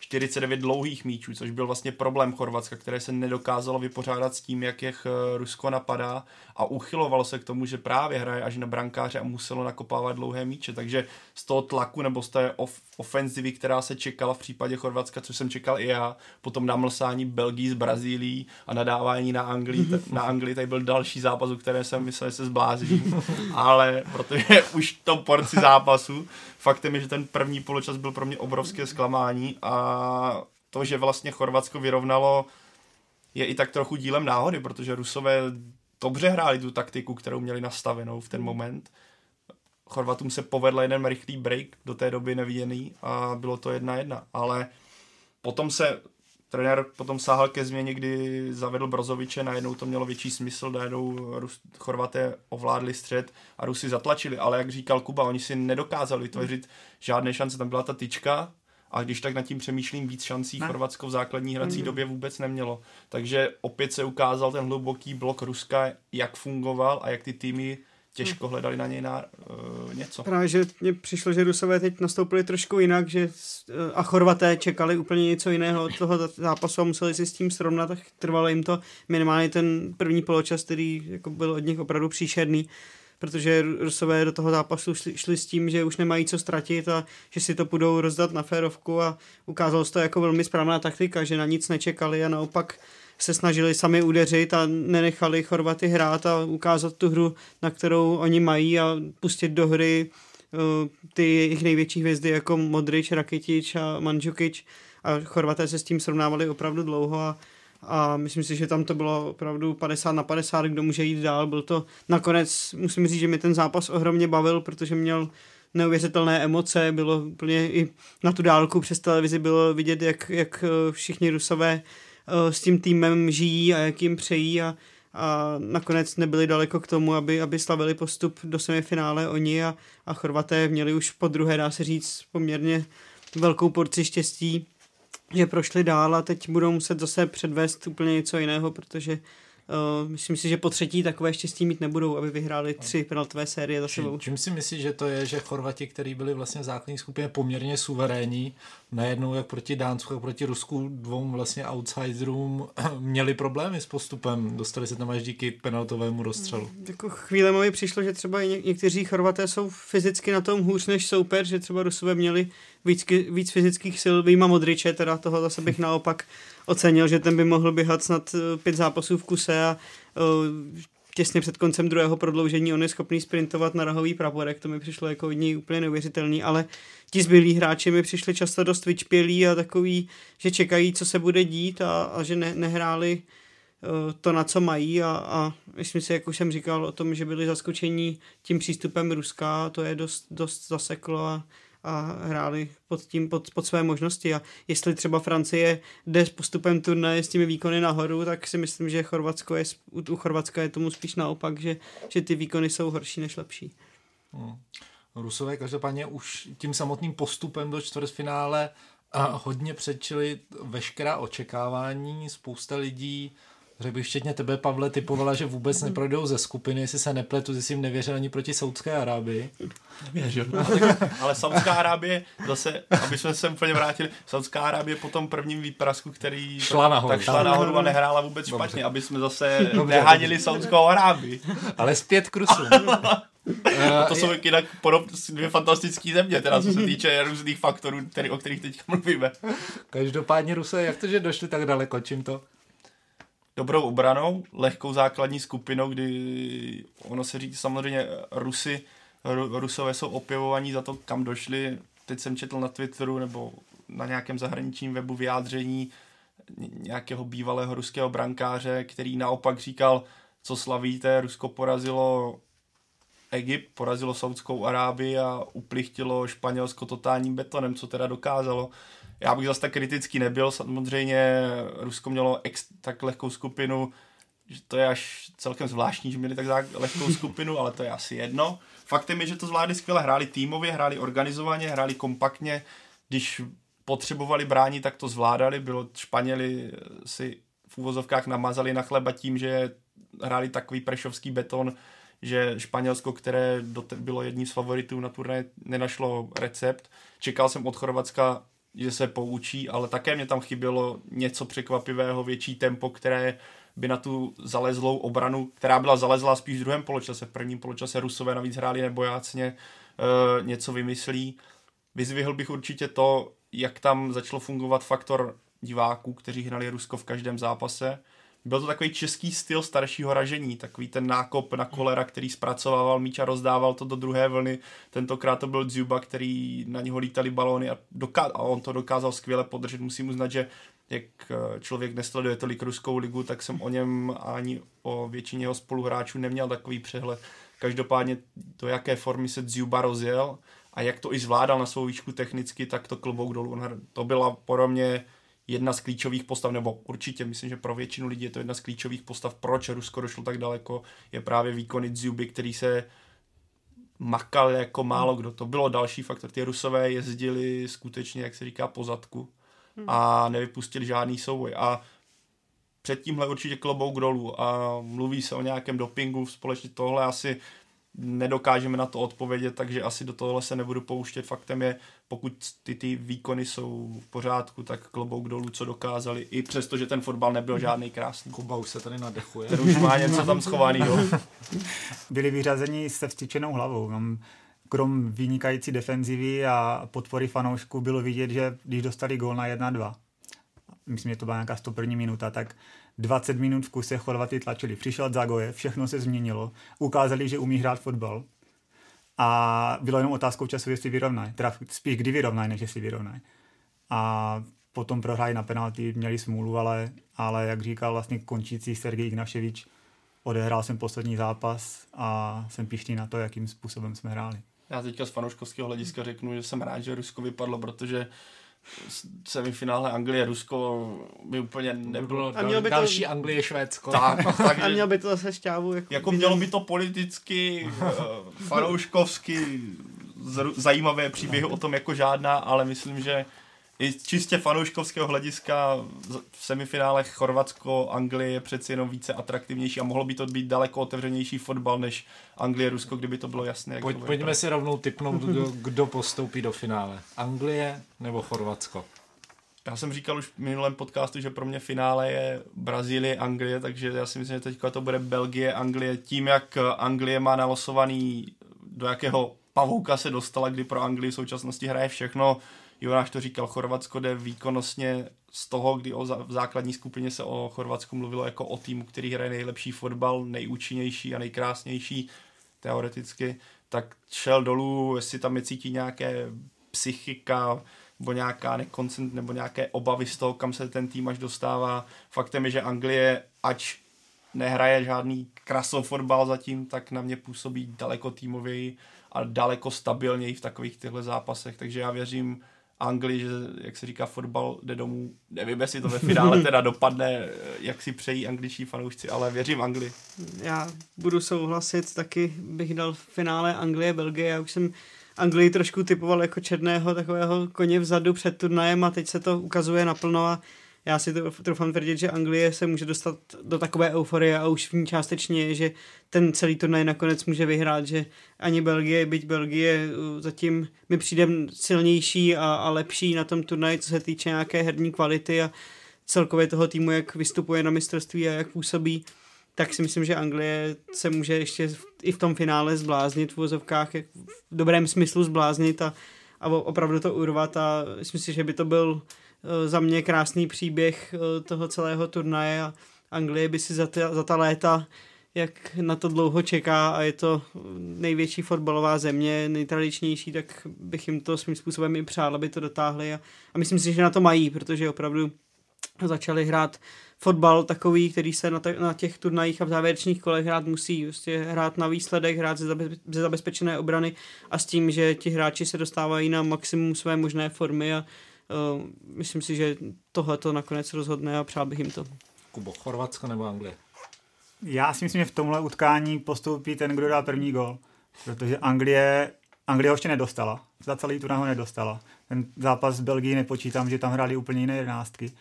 49 dlouhých míčů, což byl vlastně problém Chorvatska, které se nedokázalo vypořádat s tím, jak je eh, Rusko napadá a uchylovalo se k tomu, že právě hraje až na brankáře a muselo nakopávat dlouhé míče, takže z toho tlaku nebo z té off- ofenzivy, která se čekala v případě Chorvatska, což jsem čekal i já, potom namlsání Belgii s Brazílií a nadávání na Anglii, na Anglii tady byl další zápas, u které jsem myslel, že se zblázím, [LAUGHS] ale protože už to porci zápasu, faktem je, že ten první poločas byl pro mě obrovské zklamání a to, že vlastně Chorvatsko vyrovnalo, je i tak trochu dílem náhody, protože Rusové dobře hráli tu taktiku, kterou měli nastavenou v ten moment. Chorvatům se povedl jeden rychlý break, do té doby neviděný a bylo to jedna jedna, ale potom se trenér potom sáhal ke změně, kdy zavedl Brozoviče, najednou to mělo větší smysl, najednou Rus, Chorvaté ovládli střed a Rusy zatlačili, ale jak říkal Kuba, oni si nedokázali vytvořit žádné šance, tam byla ta tyčka, a když tak nad tím přemýšlím, víc šancí ne. Chorvatsko v základní hrací mm. době vůbec nemělo. Takže opět se ukázal ten hluboký blok Ruska, jak fungoval a jak ty týmy těžko hledali na něj na, uh, něco. Právě, že mně přišlo, že Rusové teď nastoupili trošku jinak, že uh, a Chorvaté čekali úplně něco jiného od toho zápasu a museli si s tím srovnat a trvalo jim to minimálně ten první poločas, který jako byl od nich opravdu příšerný protože Rusové do toho zápasu šli, šli s tím, že už nemají co ztratit a že si to budou rozdat na férovku a ukázalo se to jako velmi správná taktika, že na nic nečekali a naopak se snažili sami udeřit a nenechali Chorvaty hrát a ukázat tu hru, na kterou oni mají a pustit do hry uh, ty jejich největší hvězdy jako Modrič, Rakitič a Mandžukič a Chorvaté se s tím srovnávali opravdu dlouho a a myslím si, že tam to bylo opravdu 50 na 50, kdo může jít dál. Byl to nakonec, musím říct, že mi ten zápas ohromně bavil, protože měl neuvěřitelné emoce, bylo úplně i na tu dálku přes televizi bylo vidět, jak, jak eh, všichni rusové eh, s tím týmem žijí a jak jim přejí a, a nakonec nebyli daleko k tomu, aby, aby slavili postup do semifinále oni a, a Chorvaté měli už po druhé, dá se říct, poměrně velkou porci štěstí že prošli dál a teď budou muset zase předvést úplně něco jiného, protože Uh, myslím si, že po třetí takové štěstí mít nebudou, aby vyhráli tři penaltové série za sebou. Čím si myslíš, že to je, že Chorvati, kteří byli vlastně v základní skupině poměrně suverénní, najednou jak proti Dánsku, jak proti Rusku, dvou vlastně outsiderům, [CLEARS THROAT] měli problémy s postupem, dostali se tam až díky penaltovému rozstřelu. Jako chvíle mi přišlo, že třeba ně- někteří Chorvaté jsou fyzicky na tom hůř než soupeř, že třeba Rusové měli víc, víc fyzických sil, výjima Modriče, teda toho zase bych naopak ocenil, že ten by mohl běhat snad eh, pět zápasů v kuse a uh, těsně před koncem druhého prodloužení on je schopný sprintovat na rahový praporek, to mi přišlo jako od něj úplně neuvěřitelný, ale ti zbylí hráči mi přišli často dost vyčpělí a takový, že čekají, co se bude dít a, a že ne, nehráli uh, to, na co mají a, a myslím si, jak už jsem říkal o tom, že byli zaskočení tím přístupem Ruska, to je dost, dost zaseklo a a hráli pod, tím, pod, pod své možnosti a jestli třeba Francie jde s postupem turnaje s těmi výkony nahoru, tak si myslím, že Chorvatsko je, u Chorvatska je tomu spíš naopak, že, že ty výkony jsou horší než lepší. Hmm. Rusové každopádně už tím samotným postupem do čtvrtfinále a hodně předčili veškerá očekávání, spousta lidí Řekl bych včetně tebe, Pavle, typovala, že vůbec neprojdou ze skupiny, jestli se nepletu, jestli jim nevěřil ani proti Saudské Arábii. Nevěřil. ale Saudská Arábie, zase, aby jsme se úplně vrátili, Saudská Arábie po tom prvním výprasku, který šla nahoru, tak šla nahoru a nehrála vůbec Dobře. špatně, aby jsme zase Dobře. nehánili Saudskou Arábii. Ale zpět k Rusům. to jsou jinak podob, dvě fantastické země, teda co se týče různých faktorů, který, o kterých teď mluvíme. Každopádně Rusové, jak to, že došli tak daleko, čím to? Dobrou obranou, lehkou základní skupinou, kdy ono se říká samozřejmě Rusy, Rusové jsou opěvovaní za to, kam došli. Teď jsem četl na Twitteru nebo na nějakém zahraničním webu vyjádření nějakého bývalého ruského brankáře, který naopak říkal, co slavíte, Rusko porazilo Egypt, porazilo Saudskou Arábii a uplichtilo Španělsko totálním betonem, co teda dokázalo já bych zase tak kritický nebyl, samozřejmě Rusko mělo ex, tak lehkou skupinu, že to je až celkem zvláštní, že měli tak lehkou skupinu, ale to je asi jedno. Faktem je, že to zvládli skvěle, hráli týmově, hráli organizovaně, hráli kompaktně, když potřebovali bránit, tak to zvládali, bylo Španěli si v úvozovkách namazali na chleba tím, že hráli takový prešovský beton, že Španělsko, které bylo jedním z favoritů na turné, nenašlo recept. Čekal jsem od Chorvatska, že se poučí, ale také mě tam chybělo něco překvapivého, větší tempo, které by na tu zalezlou obranu, která byla zalezlá spíš v druhém poločase. V prvním poločase Rusové navíc hráli nebojácně, e, něco vymyslí. Vyzvihl bych určitě to, jak tam začalo fungovat faktor diváků, kteří hnali Rusko v každém zápase. Byl to takový český styl staršího ražení, takový ten nákop na kolera, který zpracovával míč a rozdával to do druhé vlny. Tentokrát to byl Dzuba, který na něho lítali balóny a, doká- a on to dokázal skvěle podržet. Musím uznat, že jak eh, člověk nesleduje tolik ruskou ligu, tak jsem o něm ani o většině jeho spoluhráčů neměl takový přehled. Každopádně do jaké formy se Dzuba rozjel a jak to i zvládal na svou výšku technicky, tak to klobouk dolů. To byla pro mě jedna z klíčových postav, nebo určitě myslím, že pro většinu lidí je to jedna z klíčových postav, proč Rusko došlo tak daleko, je právě výkony Dzuby, který se makal jako málo kdo. To bylo další faktor. Ty Rusové jezdili skutečně, jak se říká, po zadku a nevypustili žádný souboj. A před tímhle určitě klobouk dolů a mluví se o nějakém dopingu společně tohle asi nedokážeme na to odpovědět, takže asi do tohle se nebudu pouštět. Faktem je, pokud ty, ty výkony jsou v pořádku, tak klobouk dolů, co dokázali, i přesto, že ten fotbal nebyl žádný krásný. Kuba už se tady nadechuje. Ten už má něco tam schovaného. [LAUGHS] Byli vyřazeni se vstyčenou hlavou. Krom vynikající defenzivy a podpory fanoušků bylo vidět, že když dostali gól na 1-2, myslím, že to byla nějaká 101 minuta, tak 20 minut v kuse Chorvaty tlačili. Přišel Zagoje, všechno se změnilo, ukázali, že umí hrát fotbal a bylo jenom otázkou času, jestli vyrovnají. Teda spíš kdy vyrovnají, než jestli vyrovnají. A potom prohráli na penalty, měli smůlu, ale, ale jak říkal vlastně končící Sergej Ignaševič, odehrál jsem poslední zápas a jsem pišný na to, jakým způsobem jsme hráli. Já teďka z fanouškovského hlediska řeknu, že jsem rád, že Rusko vypadlo, protože semifinále Anglie, Rusko by úplně nebylo. A mělo by to... další Anglie, Švédsko. Tak, [LAUGHS] tak, a mělo by to zase šťávu. Jako, jako mělo by to politicky, eh, fanouškovsky zajímavé příběhy o tom jako žádná, ale myslím, že i čistě fanouškovského hlediska v semifínálech Chorvatsko, Anglie je přeci jenom více atraktivnější a mohlo by to být daleko otevřenější fotbal než Anglie, Rusko, kdyby to bylo jasné. Pojď, pojďme si rovnou typnout, kdo, kdo postoupí do finále. Anglie nebo Chorvatsko? Já jsem říkal už v minulém podcastu, že pro mě finále je Brazílie, Anglie, takže já si myslím, že teďka to bude Belgie, Anglie. Tím, jak Anglie má nalosovaný, do jakého pavouka se dostala, kdy pro Anglii v současnosti hraje všechno, Jonáš to říkal, Chorvatsko jde výkonnostně z toho, kdy o, v základní skupině se o Chorvatsku mluvilo jako o týmu, který hraje nejlepší fotbal, nejúčinnější a nejkrásnější teoreticky, tak šel dolů, jestli tam je cítí nějaké psychika, nebo nějaká nekoncent, nebo nějaké obavy z toho, kam se ten tým až dostává. Faktem je, že Anglie, ač nehraje žádný krasov fotbal zatím, tak na mě působí daleko týmověji a daleko stabilněji v takových těchto zápasech, takže já věřím Anglii, že jak se říká, fotbal jde domů. Nevím, jestli to ve finále teda dopadne, jak si přejí angličtí fanoušci, ale věřím Anglii. Já budu souhlasit, taky bych dal v finále Anglie, Belgie. Já už jsem Anglii trošku typoval jako černého takového koně vzadu před turnajem a teď se to ukazuje naplno a já si to troufám tvrdit, že Anglie se může dostat do takové euforie a už v ní částečně že ten celý turnaj nakonec může vyhrát, že ani Belgie, byť Belgie uh, zatím mi přijde silnější a, a lepší na tom turnaji, co se týče nějaké herní kvality a celkově toho týmu, jak vystupuje na mistrovství a jak působí, tak si myslím, že Anglie se může ještě i v tom finále zbláznit v vozovkách, v dobrém smyslu zbláznit a, a opravdu to urvat a myslím si, že by to byl Eh, za mě krásný příběh eh, toho celého turnaje a Anglie by si za, ta, za ta léta jak na to dlouho čeká a je to největší fotbalová země, nejtradičnější, tak bych jim to svým způsobem i přál, aby to dotáhli a, a myslím si, že na to mají, protože opravdu začali hrát fotbal takový, který se na, t- na těch turnajích a v závěrečných kolech hrát musí. Prostě hrát na výsledek, hrát ze, zabe- ze zabezpečené obrany a s tím, že ti hráči se dostávají na maximum své možné formy a Uh, myslím si, že tohle to nakonec rozhodne a přál bych jim to. Kubo, Chorvatsko nebo Anglie? Já si myslím, že v tomhle utkání postoupí ten, kdo dá první gol, protože Anglie, Anglie ho ještě nedostala. Za celý turnaj ho nedostala. Ten zápas z Belgii nepočítám, že tam hráli úplně jiné jedenáctky.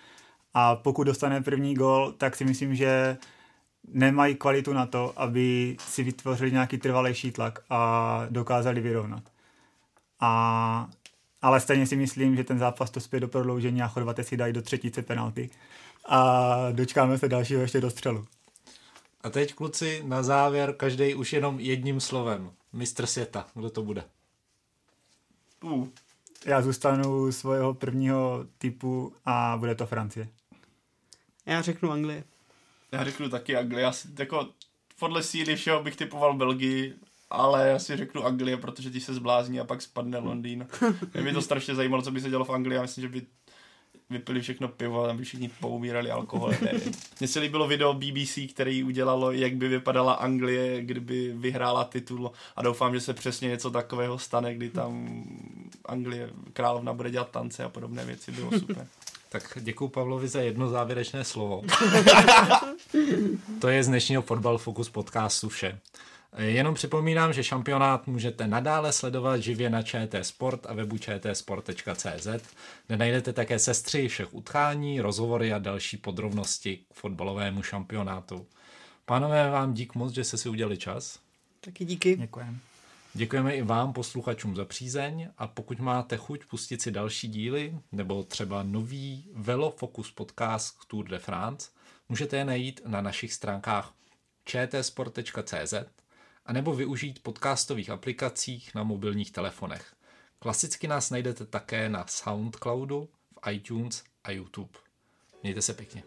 A pokud dostane první gol, tak si myslím, že nemají kvalitu na to, aby si vytvořili nějaký trvalejší tlak a dokázali vyrovnat. A, ale stejně si myslím, že ten zápas to zpět do prodloužení a Chorvate si dají do třetíce penalty a dočkáme se dalšího ještě do střelu. A teď kluci na závěr každý už jenom jedním slovem. Mistr světa, kdo to bude? Uh, Já zůstanu u svého prvního typu a bude to Francie. Já řeknu Anglie. já řeknu taky Anglie. Já si, jako, podle síly všeho bych typoval Belgii, ale já si řeknu Anglie, protože ti se zblázní a pak spadne Londýn. [LAUGHS] Mě by to strašně zajímalo, co by se dělo v Anglii. Já myslím, že by vypili všechno pivo a tam by všichni poumírali alkohol. nevím. Mně se líbilo video BBC, který udělalo, jak by vypadala Anglie, kdyby vyhrála titul a doufám, že se přesně něco takového stane, kdy tam Anglie královna bude dělat tance a podobné věci. Bylo super. [LAUGHS] Tak děkuji Pavlovi za jedno závěrečné slovo. [LAUGHS] to je z dnešního Fotbal Focus podcastu vše. Jenom připomínám, že šampionát můžete nadále sledovat živě na ČT Sport a webu čtsport.cz, kde najdete také sestři všech utkání, rozhovory a další podrobnosti k fotbalovému šampionátu. Pánové, vám dík moc, že jste si udělali čas. Taky díky. Děkujeme. Děkujeme i vám, posluchačům, za přízeň a pokud máte chuť pustit si další díly nebo třeba nový Velo Focus podcast k Tour de France, můžete je najít na našich stránkách čtsport.cz a nebo využít podcastových aplikacích na mobilních telefonech. Klasicky nás najdete také na Soundcloudu, v iTunes a YouTube. Mějte se pěkně.